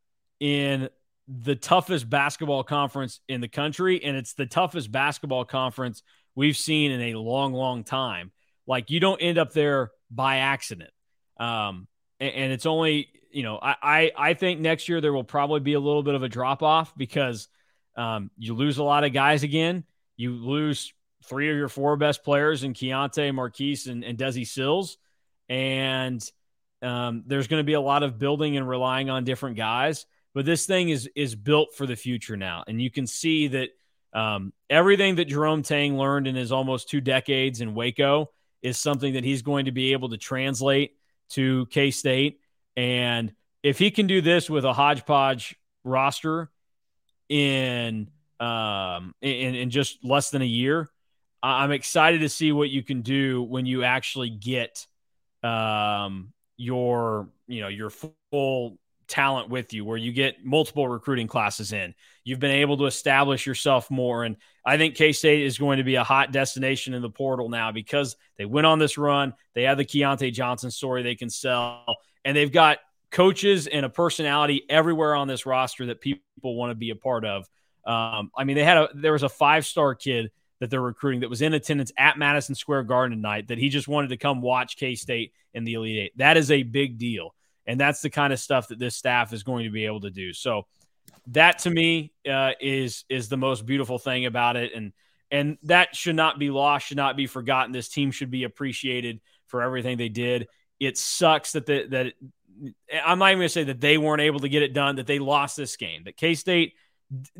in the toughest basketball conference in the country. And it's the toughest basketball conference we've seen in a long, long time. Like you don't end up there by accident. Um, and, and it's only, you know, I, I, I think next year there will probably be a little bit of a drop off because um, you lose a lot of guys again. You lose three of your four best players in Keyontae, Markquis, and, and Desi Sills. And um, there's going to be a lot of building and relying on different guys. But this thing is is built for the future now. And you can see that um, everything that Jerome Tang learned in his almost two decades in Waco is something that he's going to be able to translate to K State. And if he can do this with a hodgepodge roster in um, in, in just less than a year, I'm excited to see what you can do when you actually get um, your you know your full talent with you where you get multiple recruiting classes in. You've been able to establish yourself more. And I think K State is going to be a hot destination in the portal now because they went on this run. They have the Keyontae Johnson story they can sell, and they've got coaches and a personality everywhere on this roster that people want to be a part of. Um, I mean, they had a there was a five star kid that they're recruiting that was in attendance at Madison Square Garden tonight that he just wanted to come watch K State in the Elite Eight. That is a big deal. And that's the kind of stuff that this staff is going to be able to do. So that to me uh, is is the most beautiful thing about it. And and that should not be lost, should not be forgotten. This team should be appreciated for everything they did. It sucks that the, that I'm not even going to say that they weren't able to get it done, that they lost this game, that K State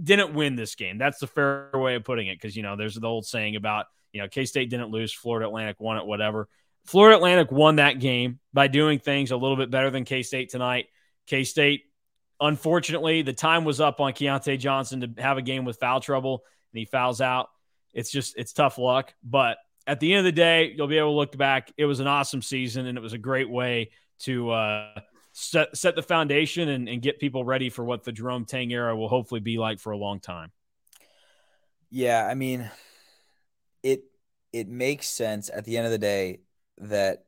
didn't win this game. That's the fair way of putting it because, you know, there's the old saying about, you know, K State didn't lose, Florida Atlantic won it, whatever. Florida Atlantic won that game by doing things a little bit better than K State tonight. K State, unfortunately, the time was up on Keyontae Johnson to have a game with foul trouble, and he fouls out. It's just, it's tough luck. But at the end of the day, you'll be able to look back. It was an awesome season, and it was a great way to uh, set set the foundation and, and get people ready for what the Jerome Tang era will hopefully be like for a long time. Yeah, I mean, it it makes sense at the end of the day that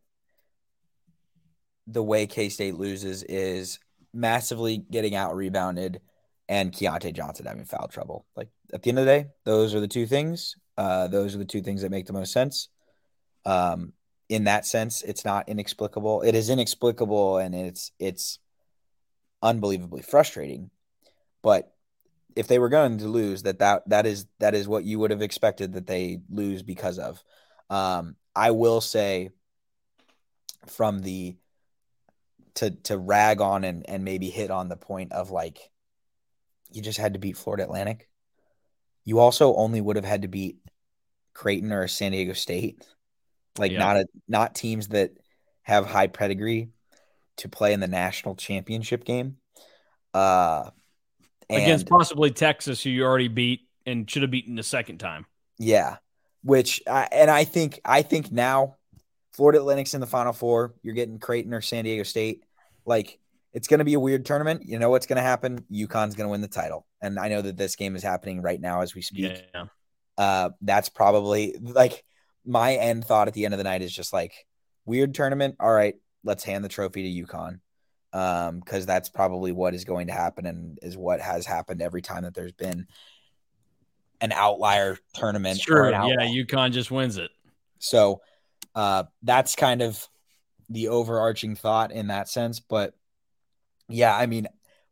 the way K State loses is massively getting out rebounded and Keyontae Johnson having foul trouble. Like at the end of the day, those are the two things. Uh, those are the two things that make the most sense. Um, in that sense, it's not inexplicable. It is inexplicable and it's it's unbelievably frustrating. But if they were going to lose, that that that is that is what you would have expected that they lose because of. Um, I will say from the to to rag on and and maybe hit on the point of like you just had to beat Florida Atlantic. You also only would have had to beat Creighton or San Diego State like yeah. not a not teams that have high pedigree to play in the national championship game. Uh, against possibly Texas, who you already beat and should have beaten the second time. Yeah, which I, and I think I think now Florida Atlantic's in the Final Four. You're getting Creighton or San Diego State. Like it's going to be a weird tournament. You know what's going to happen? UConn's going to win the title, and I know that this game is happening right now as we speak. Yeah. Uh, that's probably like my end thought at the end of the night is just like weird tournament. All right, let's hand the trophy to UConn. Um, because that's probably what is going to happen and is what has happened every time that there's been an outlier tournament. Sure. Yeah, UConn just wins it. So uh that's kind of the overarching thought in that sense. But yeah, I mean,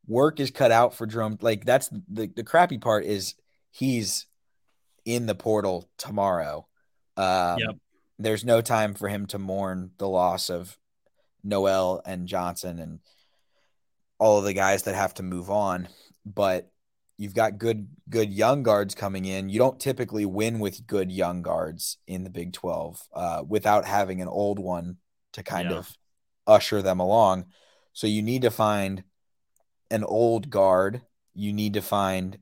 work is cut out for Drum. Like that's the the crappy part is he's in the portal tomorrow. Um, yep. There's no time for him to mourn the loss of Nowell and Johnson and all of the guys that have to move on. But you've got good good young guards coming in. You don't typically win with good young guards in the Big 12 uh, without having an old one to kind yeah. of usher them along. So you need to find an old guard. You need to find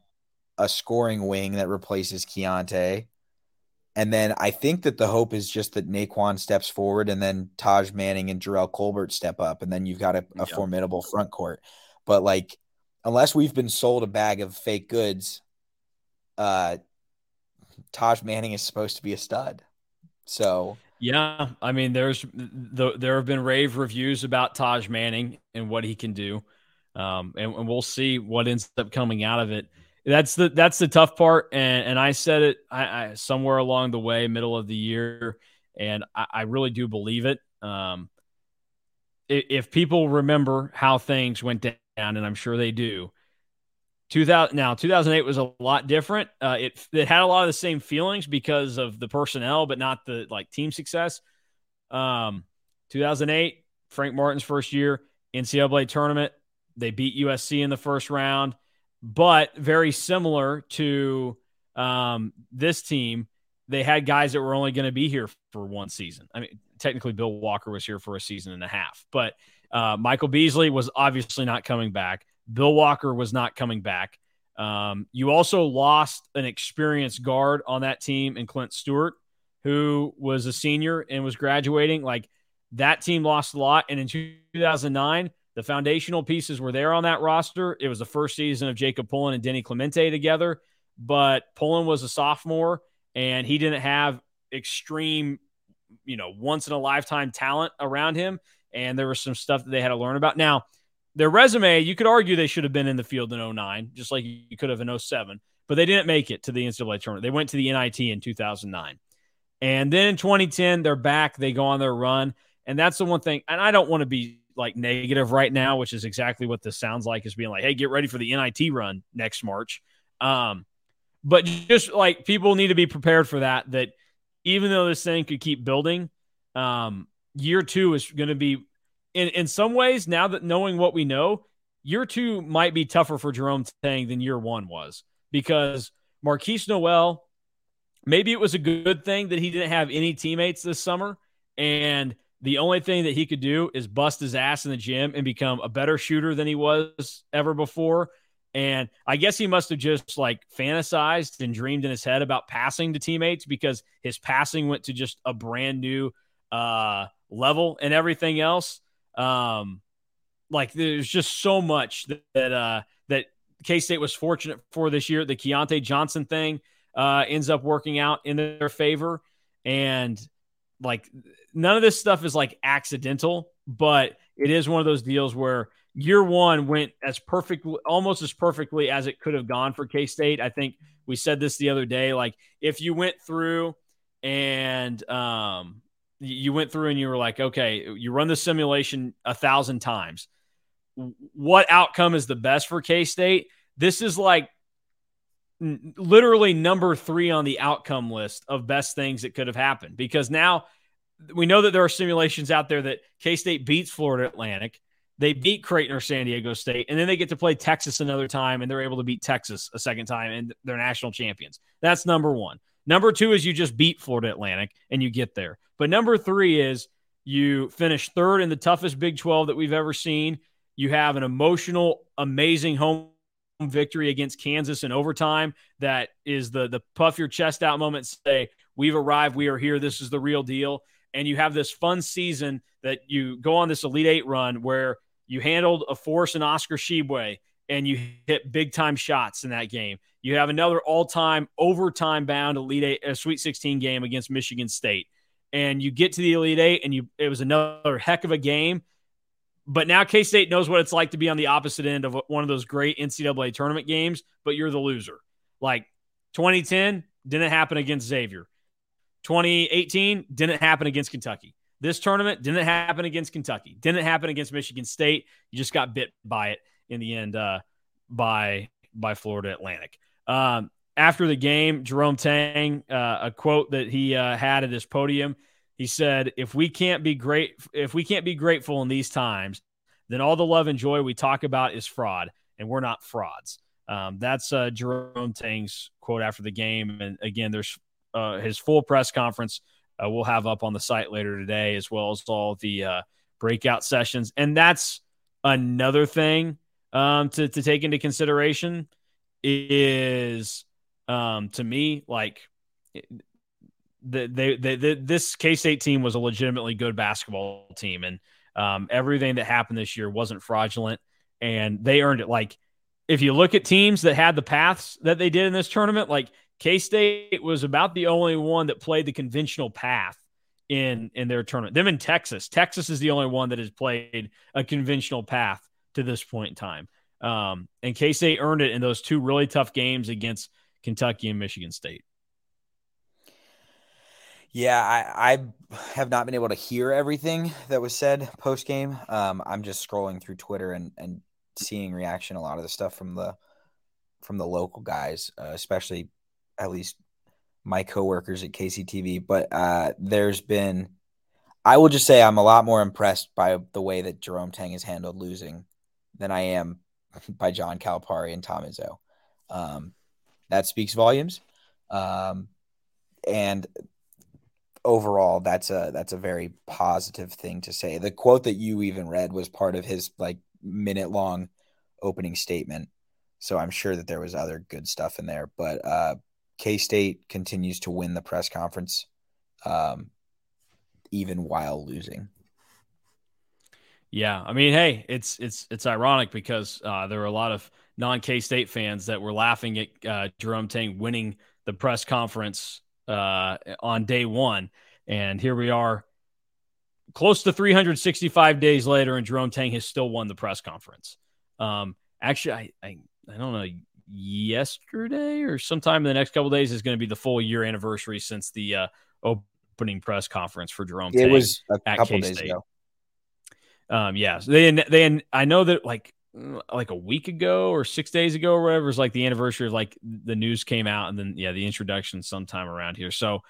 a scoring wing that replaces Keyontae. And then I think that the hope is just that Nae'Qwan steps forward and then Taj Manning and Jerrell Colbert step up. And then you've got a, a yep. formidable front court. But like, unless we've been sold a bag of fake goods, uh, Taj Manning is supposed to be a stud. So, yeah, I mean, there's the, there have been rave reviews about Taj Manning and what he can do. Um, and, and we'll see what ends up coming out of it that's the that's the tough part and and i said it I, I somewhere along the way middle of the year and i, I really do believe it um if, people remember how things went down and i'm sure they do 2000 now 2008 was a lot different uh, it it had a lot of the same feelings because of the personnel but not the like team success um 2008 frank martin's first year ncaa tournament they beat usc in the first round but very similar to um, this team. They had guys that were only going to be here for one season. I mean, technically, Bill Walker was here for a season and a half, but uh, Michael Beasley was obviously not coming back. Bill Walker was not coming back. Um, you also lost an experienced guard on that team in Clint Stewart, who was a senior and was graduating. Like that team lost a lot. And in 2009, the foundational pieces were there on that roster. It was the first season of Jacob Pullen and Denis Clemente together, but Pullen was a sophomore and he didn't have extreme, you know, once in a lifetime talent around him. And there was some stuff that they had to learn about. Now, their resume, you could argue they should have been in the field in 09, just like you could have in 07, but they didn't make it to the NCAA tournament. They went to the NIT in 2009. And then in 2010, they're back. They go on their run. And that's the one thing. And I don't want to be like negative right now, which is exactly what this sounds like, is being like, hey, get ready for the NIT run next March. Um, but just like people need to be prepared for that. That even though this thing could keep building, um, year two is going to be in in some ways. Now that knowing what we know, year two might be tougher for Jerome Tang than year one was because Markquis Nowell, Maybe it was a good thing that he didn't have any teammates this summer, and the only thing that he could do is bust his ass in the gym and become a better shooter than he was ever before. And I guess he must have just like fantasized and dreamed in his head about passing to teammates because his passing went to just a brand new uh, level and everything else. Um, like there's just so much that that, uh, that K State was fortunate for this year. The Keyontae Johnson thing uh, ends up working out in their favor, and like none of this stuff is like accidental, but it is one of those deals where year one went as perfect, almost as perfectly as it could have gone for K State. I think we said this the other day. Like if you went through and um, you went through and you were like, okay, you run the simulation a thousand times. What outcome is the best for K State? This is like literally number three on the outcome list of best things that could have happened because now we know that there are simulations out there that K State beats Florida Atlantic. They beat Creighton or San Diego State, and then they get to play Texas another time, and they're able to beat Texas a second time, and they're national champions. That's number one. Number two is you just beat Florida Atlantic and you get there. But number three is you finish third in the toughest Big 12 that we've ever seen. You have an emotional, amazing home victory against Kansas in overtime. That is the the puff your chest out moment. Say we've arrived, we are here. This is the real deal. And you have this fun season that you go on this Elite Eight run where you handled a force in Oscar Tshiebwe and you hit big time shots in that game. You have another all time overtime bound Elite Eight, a Sweet 16 game against Michigan State. And you get to the Elite Eight and you it was another heck of a game. But now K State knows what it's like to be on the opposite end of one of those great NCAA tournament games, but you're the loser. Like 2010 didn't happen against Xavier. 2018 didn't happen against Kentucky. This tournament didn't happen against Kentucky. Didn't happen against Michigan State. You just got bit by it in the end uh, by by Florida Atlantic. Um, after the game, Jerome Tang, uh, a quote that he uh, had at his podium, he said, "If we can't be great, if we can't be grateful in these times, then all the love and joy we talk about is fraud, and we're not frauds." Um, that's uh, Jerome Tang's quote after the game, and again, there's uh, his full press conference. Uh, we'll have up on the site later today, as well as all the uh, breakout sessions, and that's another thing um, to to take into consideration is um, to me like the, they, they, the, this K State team was a legitimately good basketball team, and um, everything that happened this year wasn't fraudulent, and they earned it. Like if you look at teams that had the paths that they did in this tournament, like K State was about the only one that played the conventional path in in their tournament. Them in Texas, Texas is the only one that has played a conventional path to this point in time. Um, and K State earned it in those two really tough games against Kentucky and Michigan State. Yeah, I, I have not been able to hear everything that was said post game. Um, I'm just scrolling through Twitter and, and seeing reaction a lot of the stuff from the from the local guys, uh, especially at least my coworkers at KCTV. But uh, there's been, I will just say, I'm a lot more impressed by the way that Jerome Tang has handled losing than I am *laughs* by John Calipari and Tom Izzo. Um, that speaks volumes. Um, and overall, that's a that's a very positive thing to say. The quote that you even read was part of his like minute long opening statement. So I'm sure that there was other good stuff in there. But uh, K State continues to win the press conference, um, even while losing. Yeah, I mean, hey, it's it's it's ironic because uh, there were a lot of non K State fans that were laughing at uh, Jerome Tang winning the press conference uh, on day one, and here we are, close to 365 days later, and Jerome Tang has still won the press conference. Um, actually, I, I I don't know yesterday or sometime in the next couple days is going to be the full year anniversary since the uh, opening press conference for Jerome. It Tang was a couple K-State. days ago. um, yeah, so they they I know that like like a week ago or six days ago or whatever is like the anniversary of like the news came out and then yeah the introduction sometime around here. So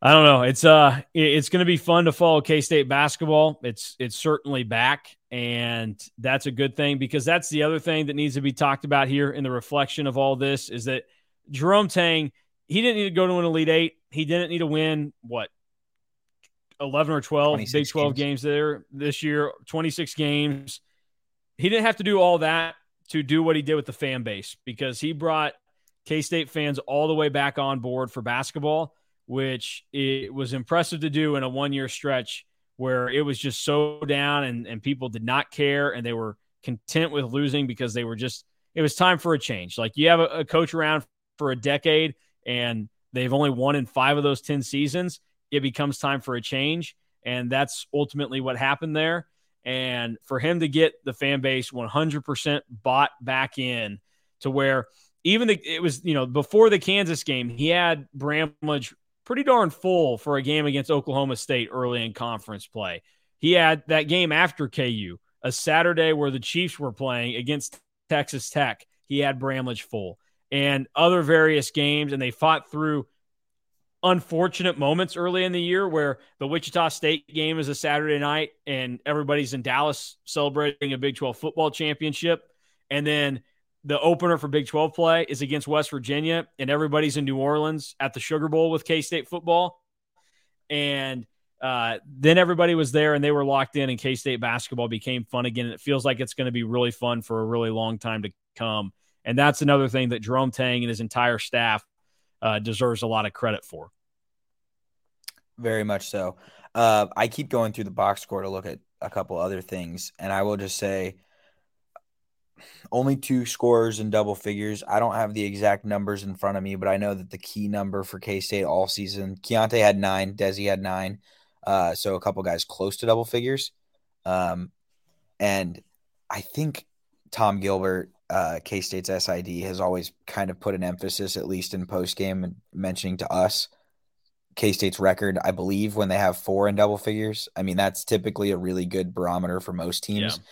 i don't know. It's uh it's going to be fun to follow k-state basketball. It's it's certainly back and that's a good thing because that's the other thing that needs to be talked about here in the reflection of all this is that jerome tang he didn't need to go to an elite eight. He didn't need to win what 11 or 12 big 12 games. games there this year 26 games he didn't have to do all that to do what he did with the fan base because he brought K State fans all the way back on board for basketball, which it was impressive to do in a one year stretch where it was just so down and, and people did not care and they were content with losing because they were just, it was time for a change. Like you have a, a coach around for a decade and they've only won in five of those 10 seasons. It becomes time for a change. And that's ultimately what happened there. And for him to get the fan base 100% bought back in to where even the, it was, you know, before the Kansas game, he had Bramlage pretty darn full for a game against Oklahoma State early in conference play. He had that game after KU, a Saturday where the Chiefs were playing against Texas Tech. He had Bramlage full and other various games, and they fought through unfortunate moments early in the year where the Wichita State game is a Saturday night and everybody's in Dallas celebrating a Big 12 football championship. And then the opener for Big 12 play is against West Virginia and everybody's in New Orleans at the Sugar Bowl with K State football. And uh, then everybody was there and they were locked in, and K State basketball became fun again. And it feels like it's going to be really fun for a really long time to come. And that's another thing that Jerome Tang and his entire staff uh, deserves a lot of credit for. Very much so. Uh, I keep going through the box score to look at a couple other things, and I will just say only two scores in double figures. I don't have the exact numbers in front of me, but I know that the key number for K State all season, Keyontae had nine, Desi had nine, uh, so a couple guys close to double figures. Um, and I think Tom Gilbert uh, K State's SID has always kind of put an emphasis, at least in post game, and mentioning to us K State's record. I believe when they have four in double figures, I mean that's typically a really good barometer for most teams. Yeah.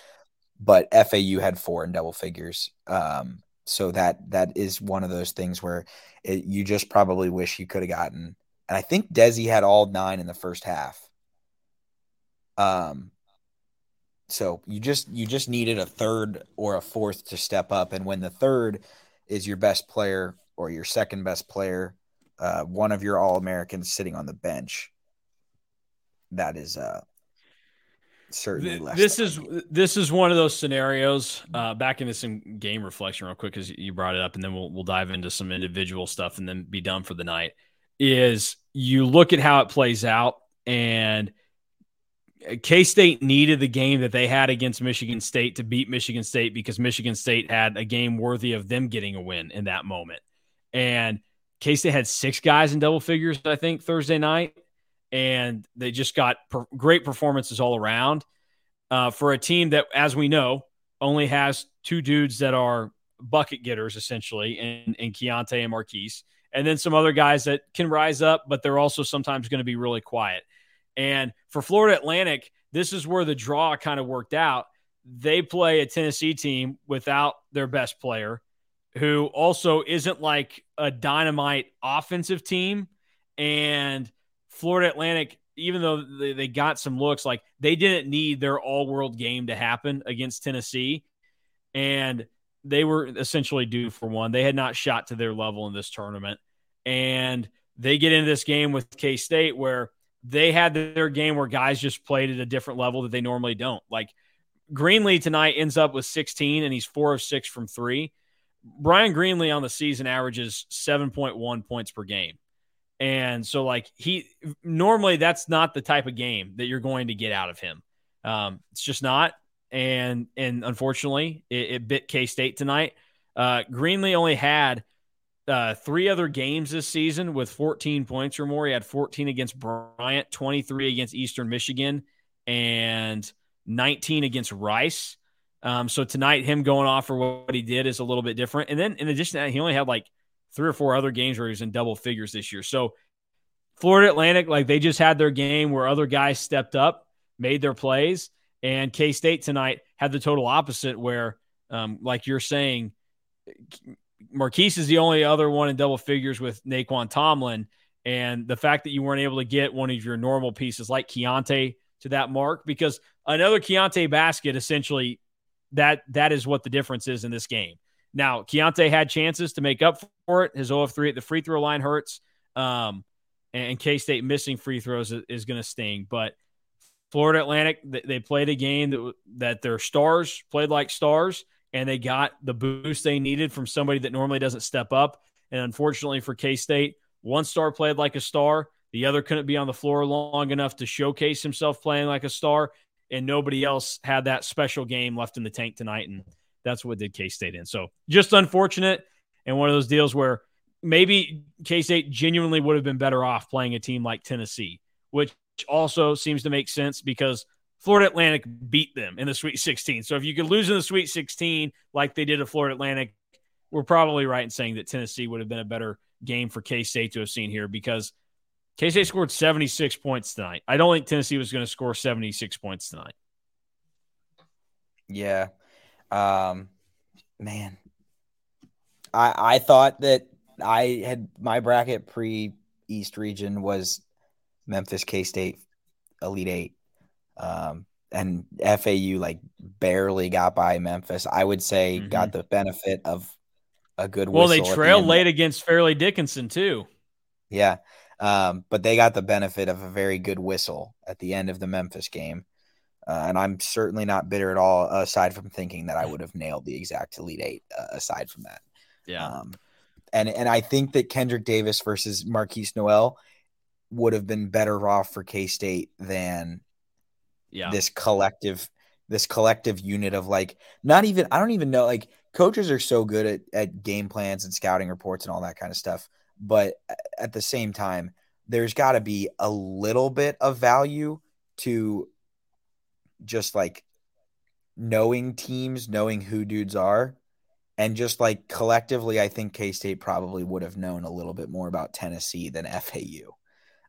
But FAU had four in double figures, um, so that that is one of those things where it, you just probably wish you could have gotten. And I think Desi had all nine in the first half. Um, so you just you just needed a third or a fourth to step up, and when the third is your best player or your second best player, uh, one of your All Americans sitting on the bench, that is uh, certainly less. This is this is one of those scenarios. Uh, back into some game reflection real quick because you brought it up, and then we'll we'll dive into some individual stuff and then be done for the night. Is you look at how it plays out and K State needed the game that they had against Michigan State to beat Michigan State because Michigan State had a game worthy of them getting a win in that moment. And K State had six guys in double figures, I think, Thursday night. And they just got per- great performances all around uh, for a team that, as we know, only has two dudes that are bucket getters, essentially, in, in Keyontae and Markquis. And then some other guys that can rise up, but they're also sometimes going to be really quiet. And for Florida Atlantic, this is where the draw kind of worked out. They play a Tennessee team without their best player, who also isn't like a dynamite offensive team. And Florida Atlantic, even though they, they got some looks, like they didn't need their all world game to happen against Tennessee. And they were essentially due for one. They had not shot to their level in this tournament. And they get into this game with K State where they had their game where guys just played at a different level that they normally don't. Like Greenlee tonight ends up with 16 and he's four of six from three. Bryan Greenlee on the season averages 7.1 points per game. And so, like, he normally that's not the type of game that you're going to get out of him. Um, it's just not. And and unfortunately, it, it bit K State tonight. Uh, Greenlee only had uh, three other games this season with 14 points or more. He had 14 against Bryant, 23 against Eastern Michigan, and 19 against Rice. Um, so tonight, him going off for what he did is a little bit different. And then in addition to that, he only had like three or four other games where he was in double figures this year. So Florida Atlantic, like they just had their game where other guys stepped up, made their plays, And K State tonight had the total opposite, where, um, like you're saying, Markquis is the only other one in double figures with Nae'Qwan Tomlin. And the fact that you weren't able to get one of your normal pieces like Keyontae to that mark, because another Keyontae basket essentially that that is what the difference is in this game. Now, Keyontae had chances to make up for it. His 0 of 3 at the free throw line hurts. Um, and K State missing free throws is, is going to sting. But Florida Atlantic, they played a game that, that their stars played like stars, and they got the boost they needed from somebody that normally doesn't step up. And unfortunately for K State, one star played like a star. The other couldn't be on the floor long enough to showcase himself playing like a star. And nobody else had that special game left in the tank tonight. And that's what did K State in. So just unfortunate. And one of those deals where maybe K State genuinely would have been better off playing a team like Tennessee, which also seems to make sense because Florida Atlantic beat them in the Sweet 16. So if you could lose in the Sweet 16 like they did at Florida Atlantic, we're probably right in saying that Tennessee would have been a better game for K State to have seen here because K State scored 76 points tonight. I don't think Tennessee was going to score 76 points tonight. Yeah. Um, man, I I thought that I had my bracket pre East region was Memphis K State Elite Eight. Um, and FAU like barely got by Memphis. I would say mm-hmm. got the benefit of a good whistle. well. They trailed the late against Fairleigh Dickinson too. Yeah, um, but they got the benefit of a very good whistle at the end of the Memphis game. Uh, and I'm certainly not bitter at all, aside from thinking that I would have nailed the exact Elite Eight. Uh, aside from that, yeah. Um, and and I think that Kendrick Davis versus Markquis Nowell would have been better off for K State than yeah. this collective this collective unit of like not even I don't even know like coaches are so good at, at game plans and scouting reports and all that kind of stuff. But at the same time, there's got to be a little bit of value to just like knowing teams, knowing who dudes are, and just like collectively, I think K State probably would have known a little bit more about Tennessee than FAU.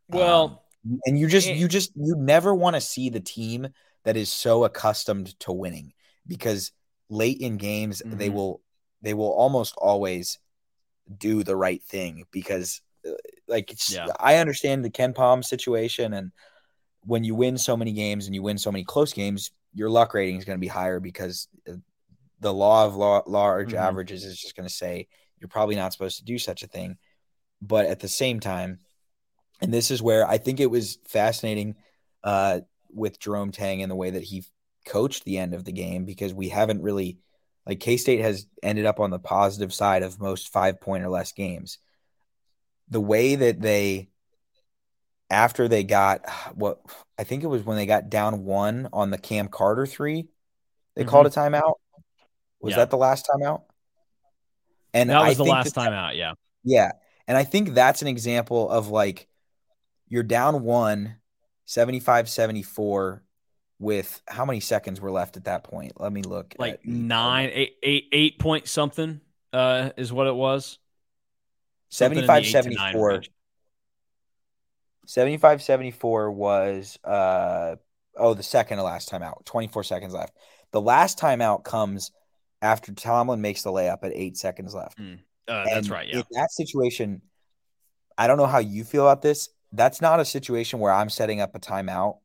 Well, um, and you just, you just, you never want to see the team that is so accustomed to winning because late in games mm-hmm. they will, they will almost always do the right thing because, uh, like, yeah. I understand the KenPom situation and when you win so many games and you win so many close games, your luck rating is going to be higher because uh, the law of law, large mm-hmm. averages is just going to say you're probably not supposed to do such a thing. But at the same time, and this is where I think it was fascinating uh, with Jerome Tang and the way that he coached the end of the game because we haven't really, like, K State has ended up on the positive side of most five point or less games. The way that they after they got *sighs* what I think it was when they got down one on the Cam Carter three, they mm-hmm. called a timeout. Was yeah. that the last timeout? And that was I the last that, time out, yeah. Yeah. And I think that's an example of like you're down one, 75 74 with how many seconds were left at that point? Let me look. Like nine, eight, eight, eight point something uh, is what it was. 75 74. 75 74 was uh oh the second to last time out 24 seconds left the last timeout comes after tomlin makes the layup at eight seconds left mm. uh, that's right yeah in that situation i don't know how you feel about this that's not a situation where i'm setting up a timeout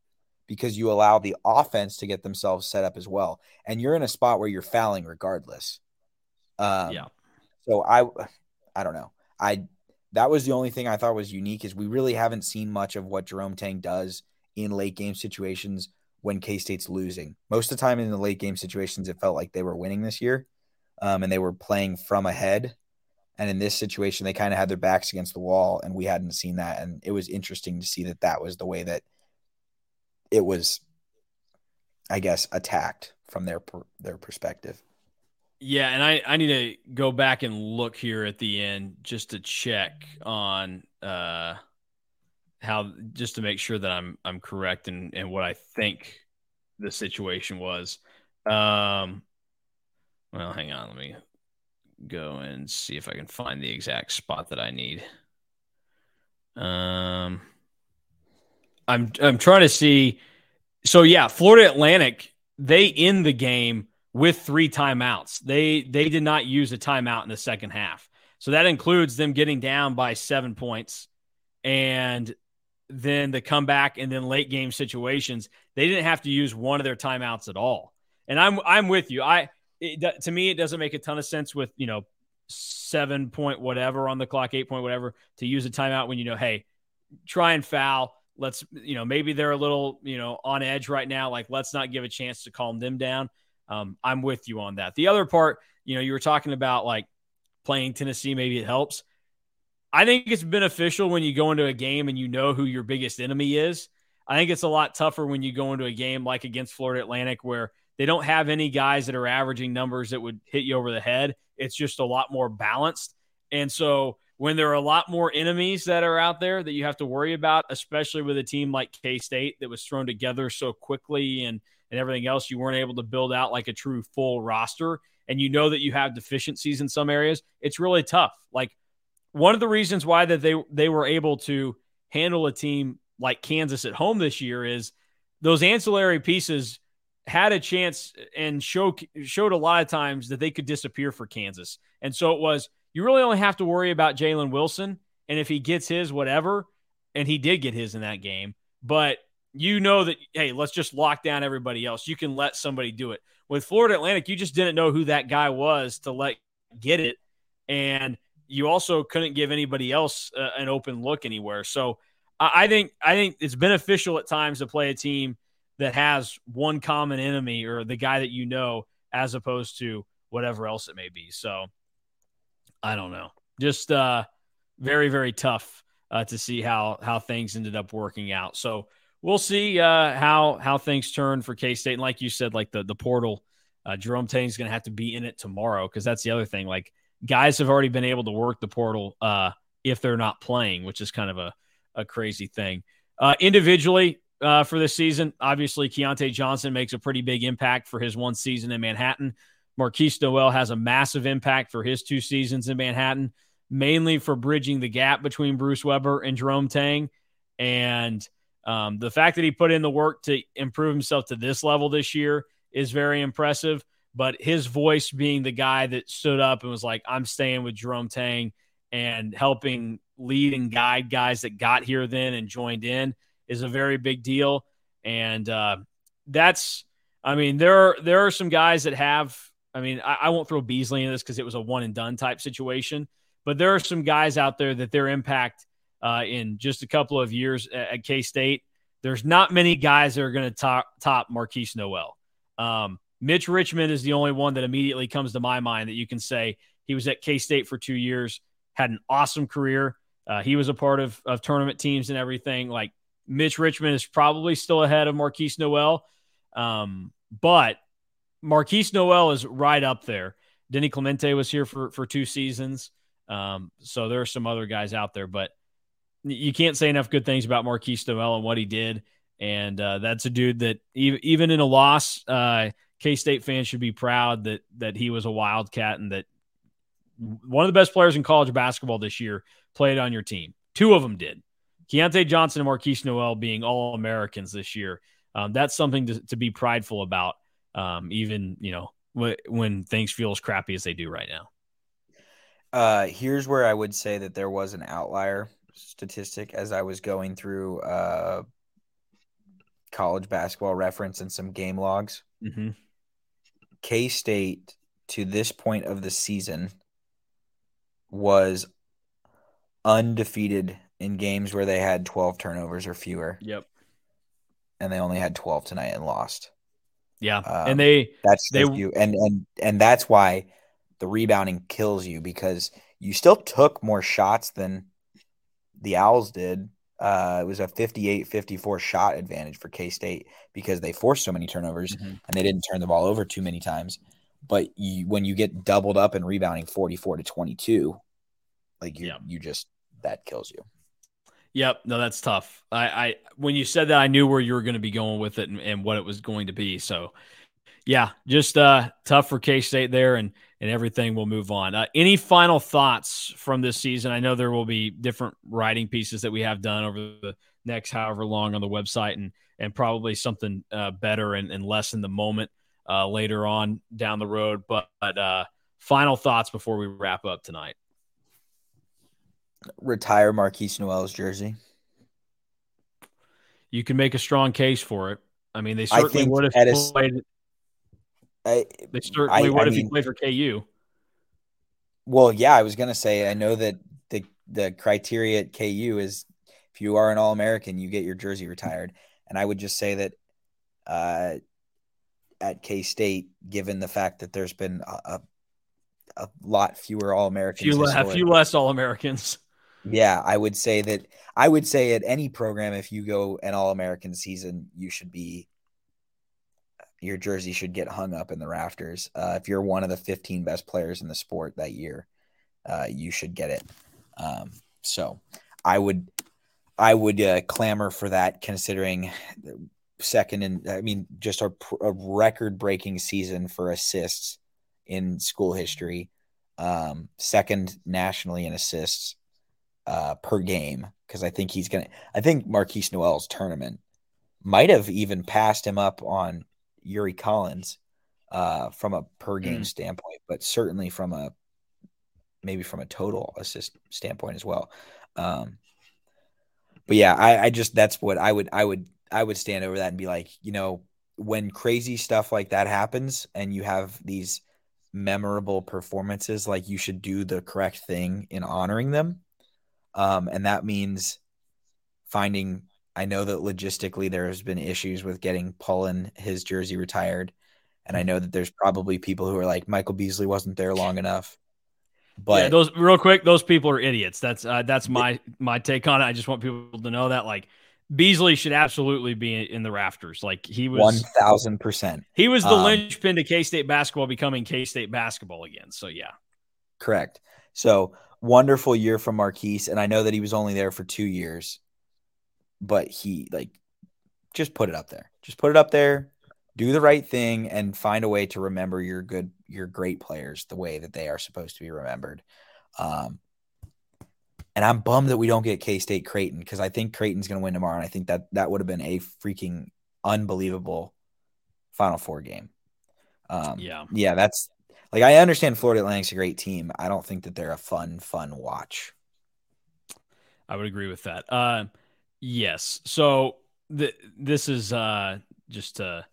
because you allow the offense to get themselves set up as well and you're in a spot where you're fouling regardless um, yeah so i i don't know i that was the only thing I thought was unique is we really haven't seen much of what Jerome Tang does in late game situations when K State's losing. Most of the time in the late game situations, it felt like they were winning this year, um, and they were playing from ahead. And in this situation, they kind of had their backs against the wall, and we hadn't seen that. And it was interesting to see that that was the way that it was, I guess, attacked from their their perspective. Yeah, and I, I need to go back and look here at the end just to check on uh how just to make sure that I'm I'm correct and and what I think the situation was. Um well, hang on, let me go and see if I can find the exact spot that I need. Um I'm I'm trying to see so yeah, Florida Atlantic they end the game with three timeouts. They they did not use a timeout in the second half. So that includes them getting down by seven points and then the comeback and then late game situations. They didn't have to use one of their timeouts at all. And I'm I'm with you. I it, to me it doesn't make a ton of sense with you know seven point whatever on the clock, eight point whatever to use a timeout when you know hey try and foul. Let's you know maybe they're a little you know on edge right now. Like let's not give a chance to calm them down. Um, I'm with you on that. The other part, you know, you were talking about like playing Tennessee, maybe it helps. I think it's beneficial when you go into a game and you know who your biggest enemy is. I think it's a lot tougher when you go into a game like against Florida Atlantic where they don't have any guys that are averaging numbers that would hit you over the head. It's just a lot more balanced. And so when there are a lot more enemies that are out there that you have to worry about, especially with a team like K State that was thrown together so quickly and and everything else, you weren't able to build out like a true full roster. And you know that you have deficiencies in some areas. It's really tough. Like one of the reasons why that they they were able to handle a team like Kansas at home this year is those ancillary pieces had a chance and show, showed a lot of times that they could disappear for Kansas. And so it was you really only have to worry about Jalen Wilson and if he gets his whatever, and he did get his in that game, but you know that hey, let's just lock down everybody else. You can let somebody do it. With Florida Atlantic, you just didn't know who that guy was to let get it, and you also couldn't give anybody else uh, an open look anywhere. So I, I think I think it's beneficial at times to play a team that has one common enemy or the guy that you know, as opposed to whatever else it may be. So I don't know, just uh, very very tough uh, to see how how things ended up working out. So we'll see uh, how how things turn for K State. And like you said, like the the portal, uh, Jerome is going to have to be in it tomorrow because that's the other thing. Like guys have already been able to work the portal uh, if they're not playing, which is kind of a a crazy thing. Uh, individually uh, for this season, obviously Keyontae Johnson makes a pretty big impact for his one season in Manhattan. Markquis Nowell has a massive impact for his two seasons in Manhattan, mainly for bridging the gap between Bruce Weber and Jerome Tang. And um, the fact that he put in the work to improve himself to this level this year is very impressive. But his voice being the guy that stood up and was like, I'm staying with Jerome Tang and helping lead and guide guys that got here then and joined in is a very big deal. And uh, that's, I mean, there are, there are some guys that have, I mean, I, I won't throw Beasley in this because it was a one and done type situation, but there are some guys out there that their impact uh, in just a couple of years at, at K State. There's not many guys that are going to top top Markquis Nowell. Um, Mitch Richmond is the only one that immediately comes to my mind that you can say he was at K State for two years, had an awesome career. Uh, he was a part of, of tournament teams and everything. Like Mitch Richmond is probably still ahead of Markquis Nowell, um, but Markquis Nowell is right up there. Denis Clemente was here for for two seasons, um, so there are some other guys out there, but you can't say enough good things about Markquis Nowell and what he did. And uh, that's a dude that even, even in a loss, uh, K State fans should be proud that that he was a Wildcat and that one of the best players in college basketball this year played on your team. Two of them did. Keyontae Johnson and Markquis Nowell being all Americans this year. Um, that's something to, to, be prideful about, um, even you know w- when things feel as crappy as they do right now. Uh, here's where I would say that there was an outlier statistic as I was going through uh, college basketball reference and some game logs. Mm-hmm. K State to this point of the season was undefeated in games where they had 12 turnovers or fewer. Yep. And they only had 12 tonight and lost. Yeah. Um, and they that's they you and and and that's why the rebounding kills you because you still took more shots than the Owls did. Uh, it was a 58 54 shot advantage for K State because they forced so many turnovers mm-hmm. and they didn't turn the ball over too many times. But you, when you get doubled up and rebounding 44 to 22, like you, you just that kills you. Yep, no, that's tough. I, I when you said that, I knew where you were going to be going with it and, and what it was going to be. So, yeah, just uh, tough for K State there, and and everything will move on. Uh, any final thoughts from this season? I know there will be different writing pieces that we have done over the, next however long on the website and and probably something uh, better and, and less in the moment uh, later on down the road. But, but uh, final thoughts before we wrap up tonight. Retire Markquis Nowell's jersey. You can make a strong case for it. I mean, they certainly would have played. I, they certainly I, would I if mean, he played for KU. Well, yeah, I was gonna say I know that the the criteria at KU is if you are an All American, you get your jersey retired, and I would just say that uh, at K State, given the fact that there's been a, a lot fewer All Americans, few, a few less All Americans. Yeah, I would say that I would say at any program, if you go an All American season, you should be your jersey should get hung up in the rafters. Uh, if you're one of the 15 best players in the sport that year, uh, you should get it. Um, so I would, I would uh, clamor for that, considering second and I mean just a, a record breaking season for assists in school history, um, second nationally in assists uh, per game because I think he's gonna. I think Markquis Nowell's tournament might have even passed him up on Yuri Collins uh, from a per game mm. standpoint, but certainly from a maybe from a total assist standpoint as well. Um, but yeah, I, I just that's what I would I would I would stand over that and be like, you know, when crazy stuff like that happens and you have these memorable performances, like you should do the correct thing in honoring them. Um, and that means finding I know that logistically there has been issues with getting Pullen his jersey retired. And I know that there's probably people who are like Michael Beasley wasn't there long enough. But yeah, those real quick, those people are idiots. That's uh, that's my my take on it. I just want people to know that like Beasley should absolutely be in the rafters. Like he was one thousand percent. He was the um, linchpin to K State basketball becoming K State basketball again. So yeah, correct. So wonderful year from Markquis, and I know that he was only there for two years but he like just put it up there. Just put it up there. Do the right thing and find a way to remember your good, your great players the way that they are supposed to be remembered. Um, and I'm bummed that we don't get K State Creighton because I think Creighton's going to win tomorrow, and I think that that would have been a freaking unbelievable Final Four game. Um, yeah, yeah, that's like I understand Florida Atlantic's a great team. I don't think that they're a fun, fun watch. I would agree with that. Uh, Yes. So th- this is uh, just to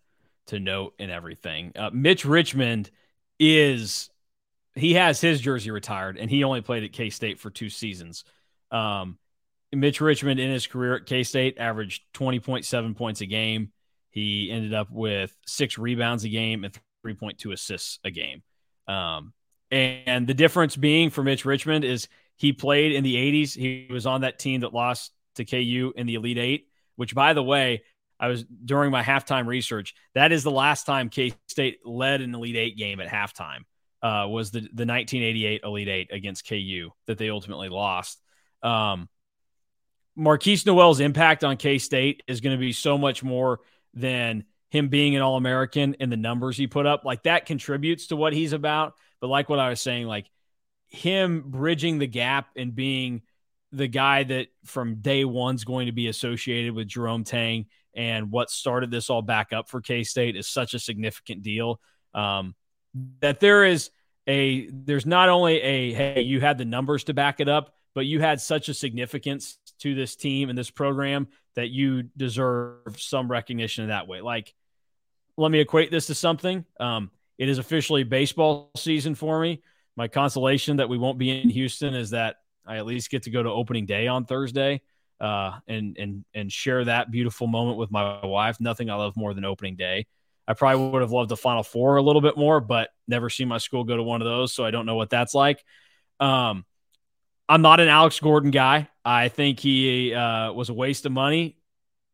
to note and everything. Uh, Mitch Richmond is he has his jersey retired, and he only played at K State for two seasons. Um, Mitch Richmond in his career at K State averaged twenty point seven points a game. He ended up with six rebounds a game and three point two assists a game. Um, and the difference being for Mitch Richmond is he played in the 80s. He was on that team that lost to KU in the Elite Eight, which, by the way, I was during my halftime research. That is the last time K State led an Elite Eight game at halftime. Uh, was the the 1988 Elite Eight against KU that they ultimately lost. Um, Markquis Nowell's impact on K State is going to be so much more than him being an All American and the numbers he put up. Like that contributes to what he's about. But like what I was saying, like him bridging the gap and being the guy that from day one's going to be associated with Jerome Tang and what started this all back up for K State is such a significant deal. Um, that there is a there's not only a hey you had the numbers to back it up, but you had such a significance to this team and this program that you deserve some recognition in that way. Like, let me equate this to something. Um, it is officially baseball season for me. My consolation that we won't be in Houston is that I at least get to go to opening day on Thursday uh, and and and share that beautiful moment with my wife. Nothing I love more than opening day. I probably would have loved the Final Four a little bit more, but never seen my school go to one of those, so I don't know what that's like. Um, I'm not an Alex Gordon guy. I think he uh, was a waste of money,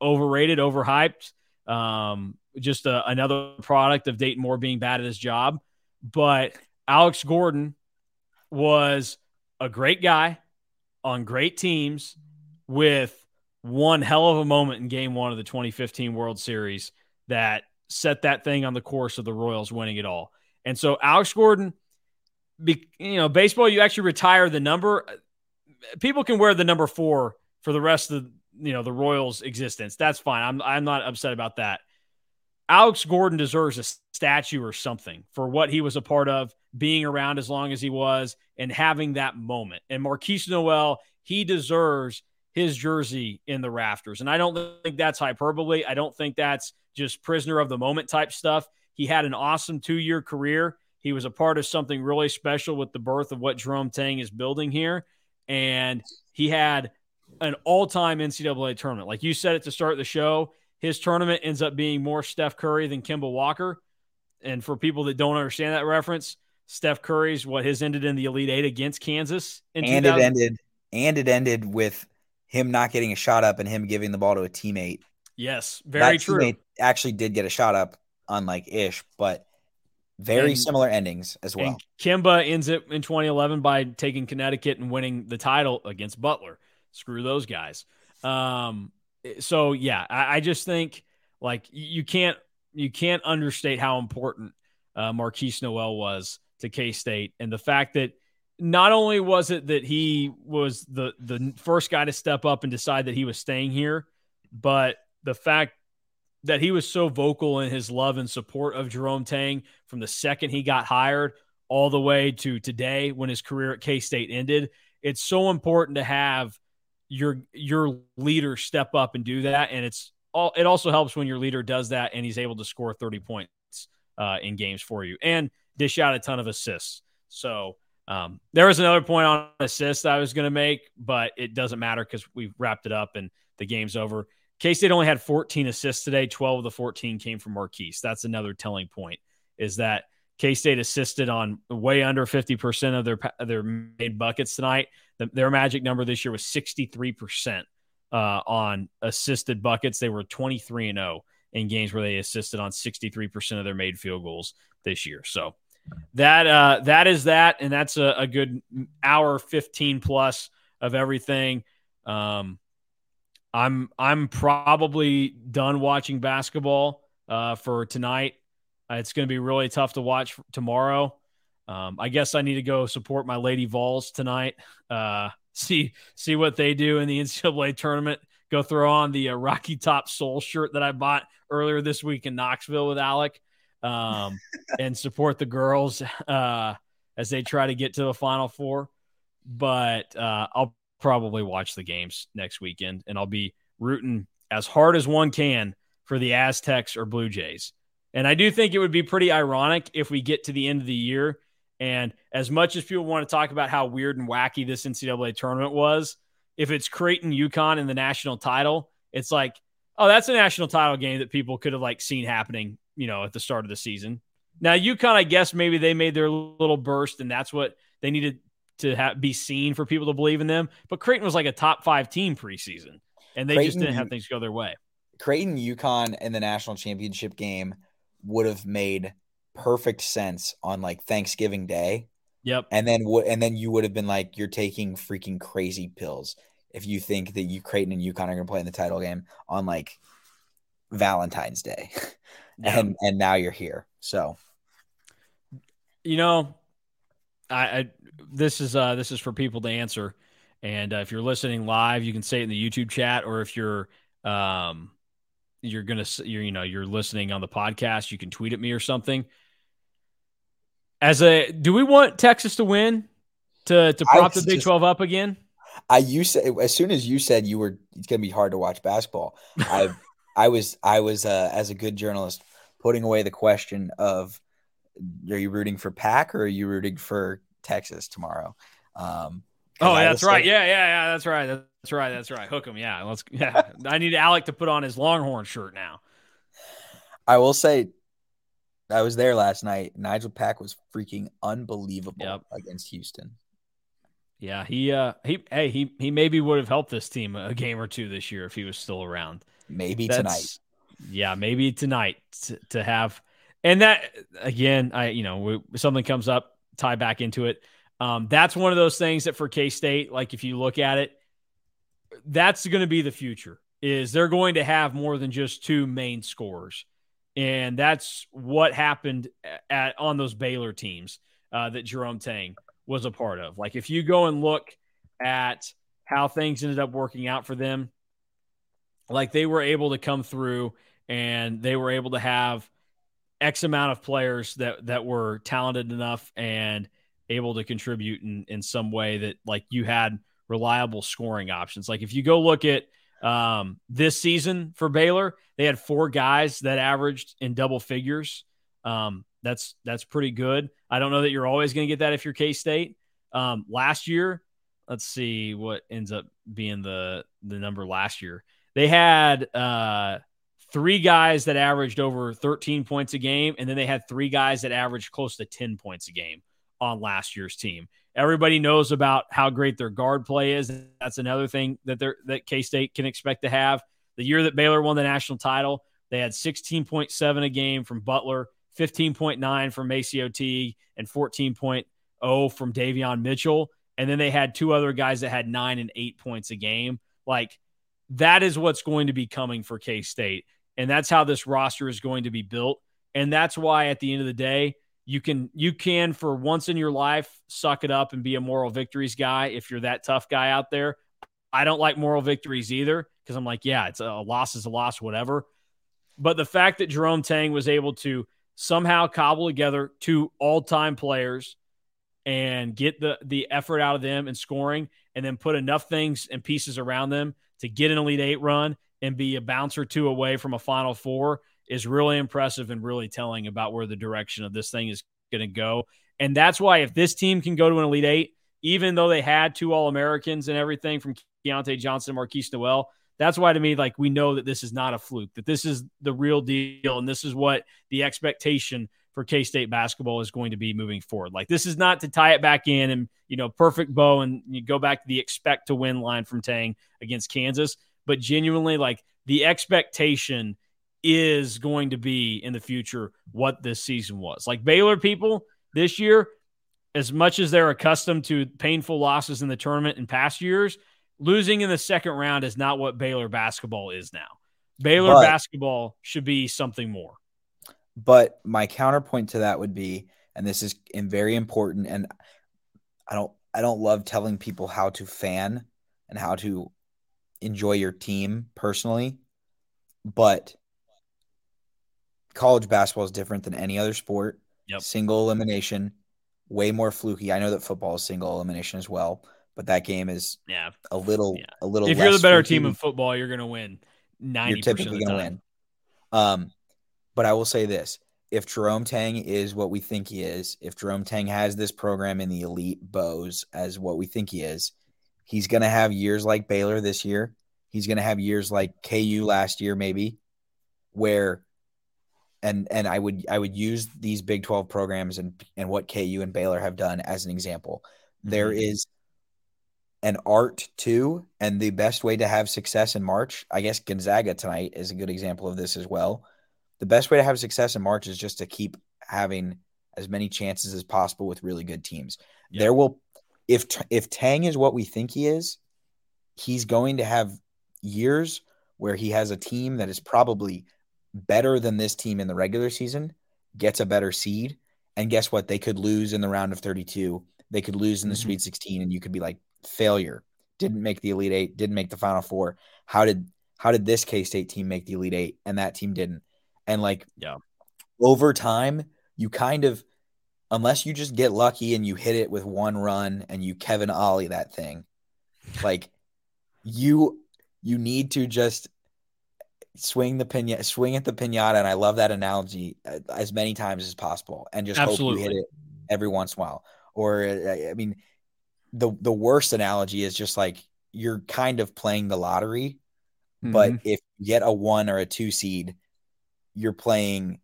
overrated, overhyped. Um, just a, another product of Dayton Moore being bad at his job. But Alex Gordon was a great guy on great teams with one hell of a moment in game one of the 2015 World Series that set that thing on the course of the Royals winning it all. And so Alex Gordon, be, you know, baseball, you actually retire the number. People can wear the number four for the rest of you know the Royals' existence. That's fine. I'm I'm not upset about that. Alex Gordon deserves a statue or something for what he was a part of, being around as long as he was, and having that moment. And Markquis Nowell, he deserves his jersey in the rafters. And I don't think that's hyperbole. I don't think that's just prisoner of the moment type stuff. He had an awesome two year career. He was a part of something really special with the birth of what Jerome Tang is building here. And he had an all time NCAA tournament. Like you said at the start the show, his tournament ends up being more Steph Curry than Kemba Walker. And for people that don't understand that reference, Steph Curry's what his ended in the Elite Eight against Kansas. and 2000- it ended and it ended with him not getting a shot up and him giving the ball to a teammate. Yes, very that true. Actually, did get a shot up, unlike Ish, but very and, similar endings as well. Kemba ends it in 2011 by taking Connecticut and winning the title against Butler. Screw those guys. Um, so yeah, I, I, just think like you can't you can't understate how important uh, Markquis Nowell was to K State and the fact that not only was it that he was the the first guy to step up and decide that he was staying here, but the fact that he was so vocal in his love and support of Jerome Tang from the second he got hired all the way to today when his career at K State ended. It's so important to have your your leader step up and do that, and it's all. It also helps when your leader does that and he's able to score thirty points uh, in games for you and dish out a ton of assists. So um, there was another point on assists I was going to make, but it doesn't matter because we wrapped it up and the game's over. K State only had 14 assists today. 12 of the 14 came from Markquis. That's another telling point. Is that K State assisted on way under 50% of their their made buckets tonight. The, their magic number this year was 63% uh, on assisted buckets. They were 23 and 0 in games where they assisted on 63% of their made field goals this year. So that uh, that is that, and that's a, a, good hour 15 plus of everything. Um, I'm I'm probably done watching basketball uh, for tonight. Uh, it's going to be really tough to watch tomorrow. Um, I guess I need to go support my Lady Vols tonight. Uh, *laughs* see see what they do in the *laughs* NCAA tournament. Go throw on the uh, Rocky Top Soul shirt that I bought earlier this week in Knoxville with Alec, um, *laughs* and support the girls uh, as they try to get to the Final Four. But uh, I'll probably watch the games next weekend, and I'll be rooting as hard as one can for the Aztecs or Blue Jays. And I do think it would be pretty ironic if we get to the end of the year. And as much as people want to talk about how weird and wacky this NCAA tournament was, if it's Creighton UConn in the national title, it's like, oh, that's a national title game that people could have like seen happening, you know, at the start of the season. Now, UConn, I guess maybe they made their little burst and that's what they needed to have, be seen for people to believe in them. But Creighton was like a top five team preseason and they Creighton, just didn't have things go their way. Creighton UConn in the national championship game would have made perfect sense on like Thanksgiving Day. Yep. And then what? And then you would have been like, you're taking freaking crazy pills if you think that you Creighton and UConn are going to play in the title game on like Valentine's Day, *laughs* and and now you're here. So, you know, I, I this is uh this is for people to answer, and uh, if you're listening live, you can say it in the YouTube chat, or if you're um you're gonna you're you know you're listening on the podcast, you can tweet at me or something. As a, do we want Texas to win to to prop the Big Twelve up again? I you said as soon as you said you were it's gonna be hard to watch basketball. I *laughs* I was I was uh, as a good journalist putting away the question of are you rooting for Pack or are you rooting for Texas tomorrow? Um, oh, that's right. Yeah, yeah, yeah. That's right. That's right. That's right. Hook him. Yeah. Let's. *laughs* Yeah. I need Alec to put on his Longhorn shirt now. I will say, I was there last night. Nigel Pack was freaking unbelievable yep. against Houston. Yeah, he uh he hey he he maybe would have helped this team a game or two this year if he was still around. Maybe That's, tonight. Yeah, maybe tonight to, to have and that again, I you know, we, something comes up, tie back into it. Um, that's one of those things that for K State, like if you look at it, that's going to be the future. Is they're going to have more than just two main scorers, and that's what happened at on those Baylor teams uh, that Jerome Tang was a part of. Like if you go and look at how things ended up working out for them, like they were able to come through and they were able to have X amount of players that that were talented enough and able to contribute in, in some way that like you had reliable scoring options. Like if you go look at um, this season for Baylor, they had four guys that averaged in double figures. Um, that's that's pretty good. I don't know that you're always going to get that if you're K State. Um, last year, let's see what ends up being the the number last year. They had uh, three guys that averaged over 13 points a game, and then they had three guys that averaged close to 10 points a game on last year's team. Everybody knows about how great their guard play is. That's another thing that they're that K State can expect to have. The year that Baylor won the national title, they had 16.7 a game from Butler, 15.9 from MaCio Teague, and 14.0 from Davion Mitchell. And then they had two other guys that had nine and eight points a game. Like that is what's going to be coming for K State. And that's how this roster is going to be built. And that's why at the end of the day, you can you can for once in your life suck it up and be a moral victories guy if you're that tough guy out there. I don't like moral victories either because I'm like, yeah, it's a, a loss is a loss, whatever. But the fact that Jerome Tang was able to somehow cobble together two all-time players and get the the effort out of them and scoring, and then put enough things and pieces around them to get an Elite Eight run and be a bounce or two away from a Final Four is really impressive and really telling about where the direction of this thing is going to go. And that's why if this team can go to an Elite Eight, even though they had two All Americans and everything from Keyontae Johnson, Markquis Nowell, that's why to me, like we know that this is not a fluke, that this is the real deal, and this is what the expectation for K State basketball is going to be moving forward. Like this is not to tie it back in and you know perfect bow and you go back to the expect to win line from Tang against Kansas, but genuinely like the expectation is going to be in the future what this season was. Like Baylor people this year, as much as they're accustomed to painful losses in the tournament in past years, losing in the second round is not what Baylor basketball is now. Baylor but, basketball should be something more. But my counterpoint to that would be, and this is very important, and I don't I don't love telling people how to fan and how to enjoy your team personally, but college basketball is different than any other sport. Yep. Single elimination, way more fluky. I know that football is single elimination as well, but that game is yeah a little yeah. a little. If you're the better fluky. team in football, you're going to win. Ninety percent of the time. Win. Um, but I will say this: if Jerome Tang is what we think he is, if Jerome Tang has this program in the elite bows as what we think he is, he's going to have years like Baylor this year. He's going to have years like KU last year, maybe, where and and I would I would use these Big 12 programs and and what KU and Baylor have done as an example. Mm-hmm. There is an art too, and the best way to have success in March, I guess Gonzaga tonight is a good example of this as well. The best way to have success in March is just to keep having as many chances as possible with really good teams. Yep. There will if if Tang is what we think he is, he's going to have years where he has a team that is probably better than this team in the regular season, gets a better seed, and guess what? They could lose in the round of 32. They could lose in the mm-hmm. Sweet 16, and you could be like, failure. Didn't make the Elite Eight. Didn't make the Final Four. How did how did this K State team make the Elite Eight and that team didn't? And like, yeah, over time, you kind of, unless you just get lucky and you hit it with one run and you Kevin Ollie that thing, like you you need to just swing the pinata, swing at the pinata, and I love that analogy uh, as many times as possible, and just Absolutely. hope you hit it every once in a while. Or uh, I mean, the the worst analogy is just like you're kind of playing the lottery, mm-hmm. but if you get a one or a two seed, you're playing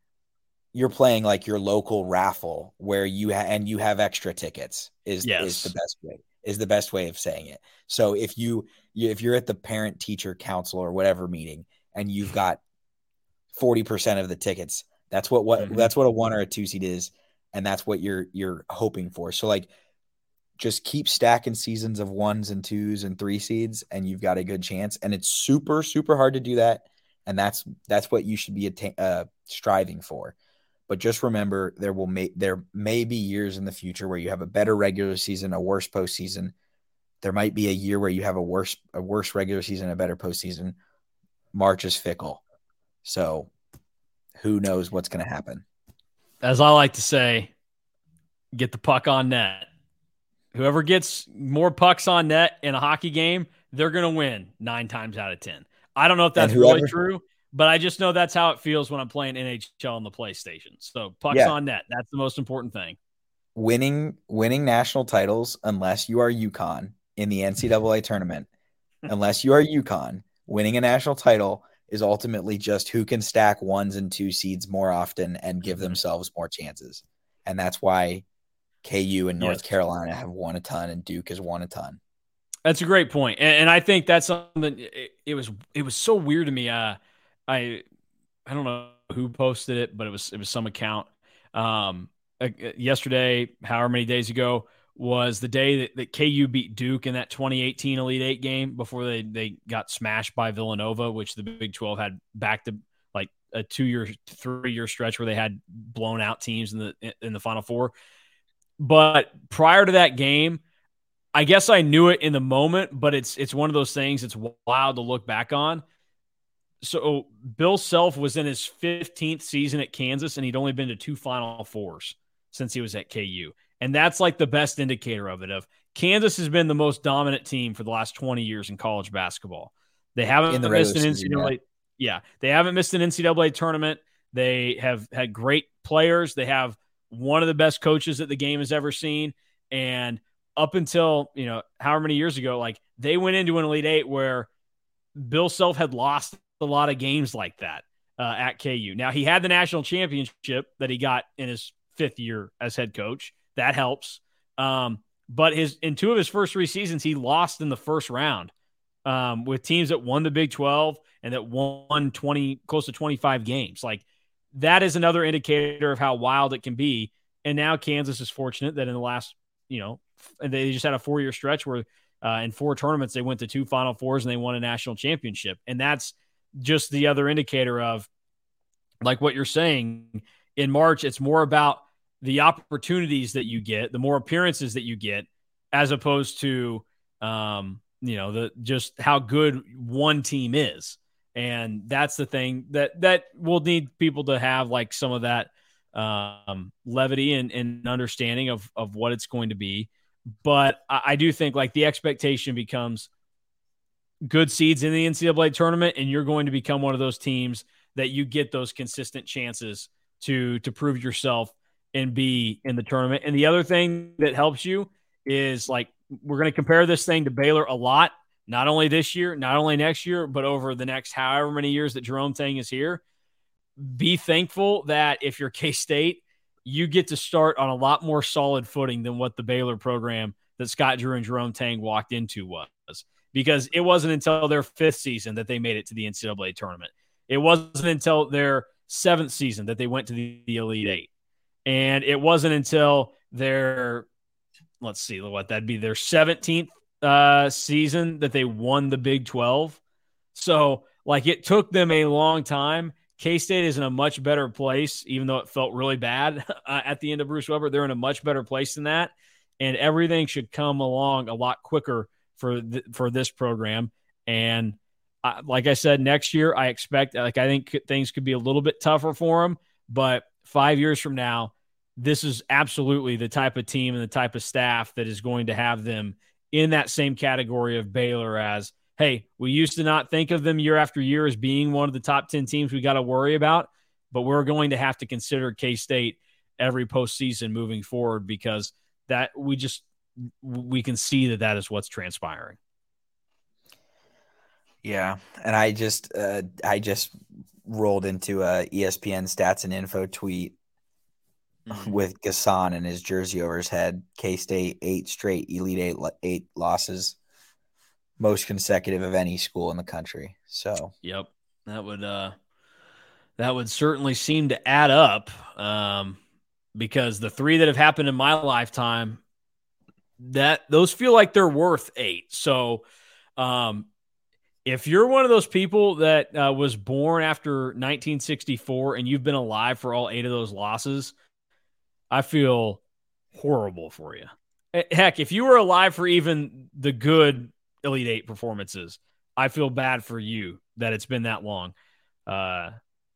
you're playing like your local raffle where you ha- and you have extra tickets is yes. is the best way is the best way of saying it. So if you if you're at the parent teacher council or whatever meeting and you've got 40% of the tickets. That's what what mm-hmm. that's what a one or a two seed is and that's what you're you're hoping for. So like just keep stacking seasons of ones and twos and three seeds and you've got a good chance and it's super super hard to do that and that's that's what you should be atta- uh, striving for. But just remember there will may there may be years in the future where you have a better regular season, a worse postseason. There might be a year where you have a worse a worse regular season, a better postseason March is fickle. So who knows what's going to happen? As I like to say, get the puck on net. Whoever gets more pucks on net in a hockey game, they're going to win nine times out of 10. I don't know if that's whoever, really true, but I just know that's how it feels when I'm playing NHL on the PlayStation. So pucks yeah. on net. That's the most important thing. Winning winning national titles, unless you are UConn in the NCAA tournament, *laughs* unless you are UConn, winning a national title is ultimately just who can stack ones and two seeds more often and give mm-hmm. themselves more chances. And that's why KU and North yes. Carolina have won a ton and Duke has won a ton. That's a great point. And, and I think that's something it, it, was it was so weird to me. Uh I I don't know who posted it, but it was it was some account. Um uh, yesterday, however many days ago, was the day that, that KU beat Duke in that 2018 Elite Eight game before they, they got smashed by Villanova, which the Big 12 had back to like a two year, three year stretch where they had blown out teams in the in the Final Four. But prior to that game, I guess I knew it in the moment, but it's it's one of those things. It's wild to look back on. So Bill Self was in his 15th season at Kansas, and he'd only been to two Final Fours since he was at KU. And that's like the best indicator of it. Of Kansas has been the most dominant team for the last 20 years in college basketball. They haven't the missed an NCAA. yeah. yeah, they haven't missed an NCAA tournament. They have had great players. They have one of the best coaches that the game has ever seen. And up until, you know, however many years ago, like they went into an Elite Eight where Bill Self had lost a lot of games like that uh, at KU. Now, he had the national championship that he got in his fifth year as head coach. That helps. Um, but his in two of his first three seasons, he lost in the first round um, with teams that won the Big 12 and that won 20, close to 25 games. Like that is another indicator of how wild it can be. And now Kansas is fortunate that in the last, you know, they just had a four year stretch where uh, in four tournaments they went to two Final Fours and they won a national championship. And that's just the other indicator of like what you're saying in March. It's more about the opportunities that you get, the more appearances that you get, as opposed to um, you know the just how good one team is, and that's the thing that that will need people to have like some of that um, levity and, and understanding of of what it's going to be. But I, I do think like the expectation becomes good seeds in the NCAA tournament, and you're going to become one of those teams that you get those consistent chances to to prove yourself and be in the tournament. And the other thing that helps you is like we're going to compare this thing to Baylor a lot, not only this year, not only next year, but over the next however many years that Jerome Tang is here. Be thankful that if you're *laughs* K State, you get to start on a lot more solid footing than what the Baylor program that Scott Drew and Jerome Tang walked into was. Because it wasn't until their fifth season that they made it to the NCAA tournament. It wasn't until their seventh season that they went to the, the Elite Eight. And it wasn't until their, let's see what that'd be, their 17th uh, season that they won the Big 12. So, like, it took them a long time. K State is in a much better place, even though it felt really bad *laughs* uh, at the end of Bruce Weber. They're in a much better place than that. And everything should come along a lot quicker for th- for this program. And uh, like I said, next year I expect like I think things could be a little bit tougher for them, but five years from now, this is absolutely the type of team and the type of staff that is going to have them in that same category of Baylor as, hey, we used to not think of them year after year as being one of the top 10 teams we got to worry about, but we're going to have to consider K State every postseason moving forward because that we just, we can see that that is what's transpiring. Yeah, and I just uh, I just rolled into a ESPN stats and info tweet mm-hmm. with N'Guessan and his jersey over his head. K State eight straight Elite Eight eight losses, most consecutive of any school in the country. So yep, that would uh that would certainly seem to add up. Um, because the three that have happened in my lifetime, that those feel like they're worth eight. So um if you're one of those people that uh, was born after 1964 and you've been alive for all eight of those losses, I feel horrible for you. Heck, if you were alive for even the good Elite Eight performances, I feel bad for you that it's been that long uh,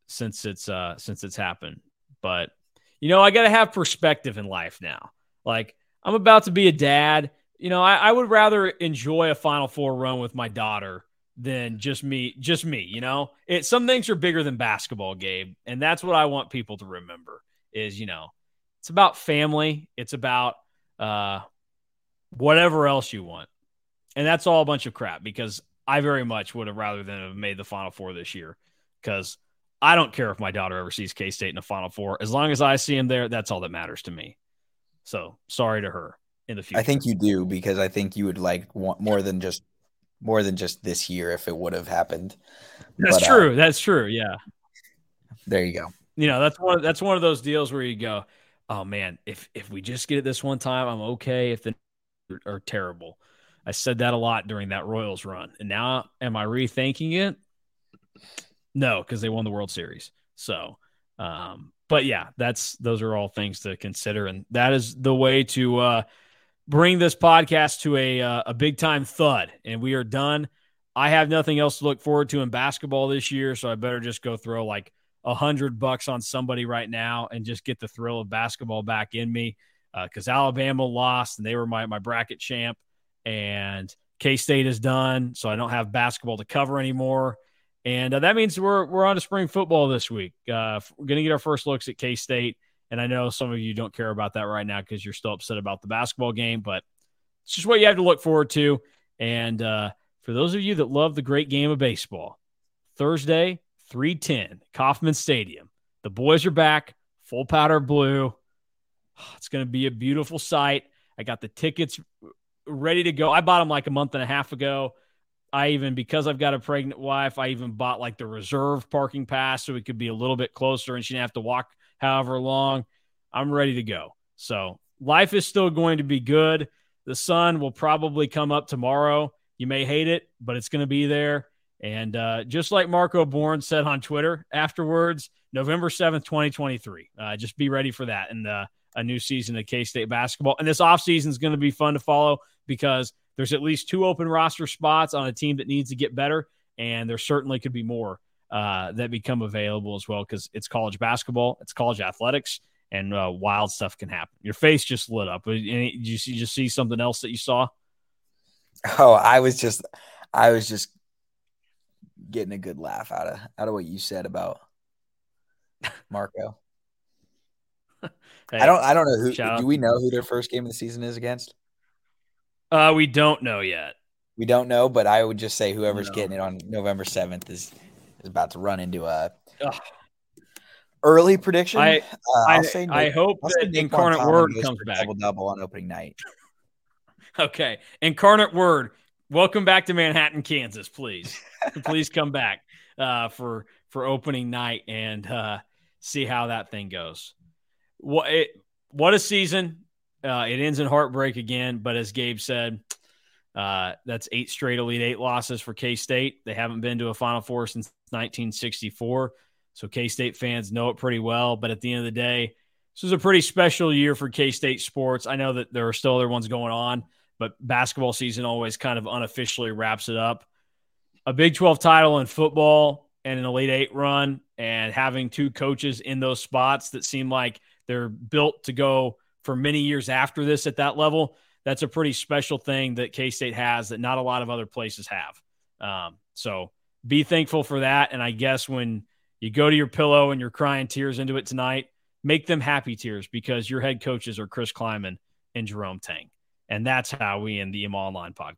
since it's uh, since it's happened. But you know, I got to have perspective in life now. Like I'm about to be a dad. You know, I, I would rather enjoy a Final Four run with my daughter than just me. Just me. You know, it some things are bigger than basketball, Gabe, and that's what I want people to remember. Is you know, it's about family. It's about uh, whatever else you want, and that's all a bunch of crap because I very much would have rather than have made the Final Four this year because I don't care if my daughter ever sees K State in the Final Four. As long as I see him there, that's all that matters to me. So sorry to her in the future. I think you do because I think you would like want more than just more than just this year if it would have happened. That's but, uh, true. Uh, that's true. Yeah. There you go. You know, that's one that's one of those deals where you go, oh man, if if we just get it this one time, I'm okay. If the are terrible. I said that a lot during that Royals run. And now am I rethinking it? No, because they won the World Series. So um, but yeah, that's those are all things to consider, and that is the way to uh, bring this podcast to a uh, a big time thud. And we are done. I have nothing else to look forward to in basketball this year, so I better just go throw like a hundred bucks on somebody right now and just get the thrill of basketball back in me. Because uh, Alabama lost and they were my my bracket champ, and K State is done, so I don't have basketball to cover anymore. And uh, that means we're we're on to spring football this week. Uh, we're going to get our first looks at K State, and I know some of you don't care about that right now because you're still upset about the basketball game, but it's just what you have to look forward to. And uh, for those of you that love the great game of baseball, Thursday, three ten, Kauffman Stadium. The boys are back, full powder blue. *sighs* It's going to be a beautiful sight. I got the tickets ready to go. I bought them like a month and a half ago. I even because I've got a pregnant wife, I even bought like the reserve parking pass so we could be a little bit closer and she didn't have to walk however long. I'm ready to go. So life is still going to be good. The sun will probably come up tomorrow. You may hate it, but it's going to be there. And uh, just like Marco Bourne said on Twitter afterwards, November 7th, 2023. Uh, just be ready for that and uh, a new season of K State basketball. And this offseason is going to be fun to follow because – there's at least two open roster spots on a team that needs to get better, and there certainly could be more uh, that become available as well because it's college basketball, it's college athletics, and uh, wild stuff can happen. Your face just lit up. Did you, see, just see something else that you saw? Oh, I was just, I was just getting a good laugh out of out of what you said about Marco. *laughs* hey, I don't, I don't know who. Do we know who their first game of the season is against? Uh, we don't know yet. We don't know, but I would just say whoever's no. getting it on November seventh is is about to run into a Ugh. early prediction. I uh, I, Nick, I hope I'll that Incarnate Word comes back double double on opening night. *laughs* okay, Incarnate Word, welcome back to Manhattan, Kansas. Please, *laughs* please come back uh, for for opening night and uh, see how that thing goes. What it, what a season! Uh, it ends in heartbreak again, but as Gabe said, uh, that's eight straight Elite Eight losses for K State. They haven't been to a Final Four since 1964. So K State fans know it pretty well. But at the end of the day, this is a pretty special year for K State sports. I know that there are still other ones going on, but basketball season always kind of unofficially wraps it up. A Big 12 title in football and an Elite Eight run, and having two coaches in those spots that seem like they're built to go for many years after this at that level, that's a pretty special thing that K State has that not a lot of other places have. Um, so be thankful for that. And I guess when you go to your pillow and you're crying tears into it tonight, make them happy tears because your head coaches are Chris Klieman and Jerome Tang. And that's how we end the EMAW Online podcast.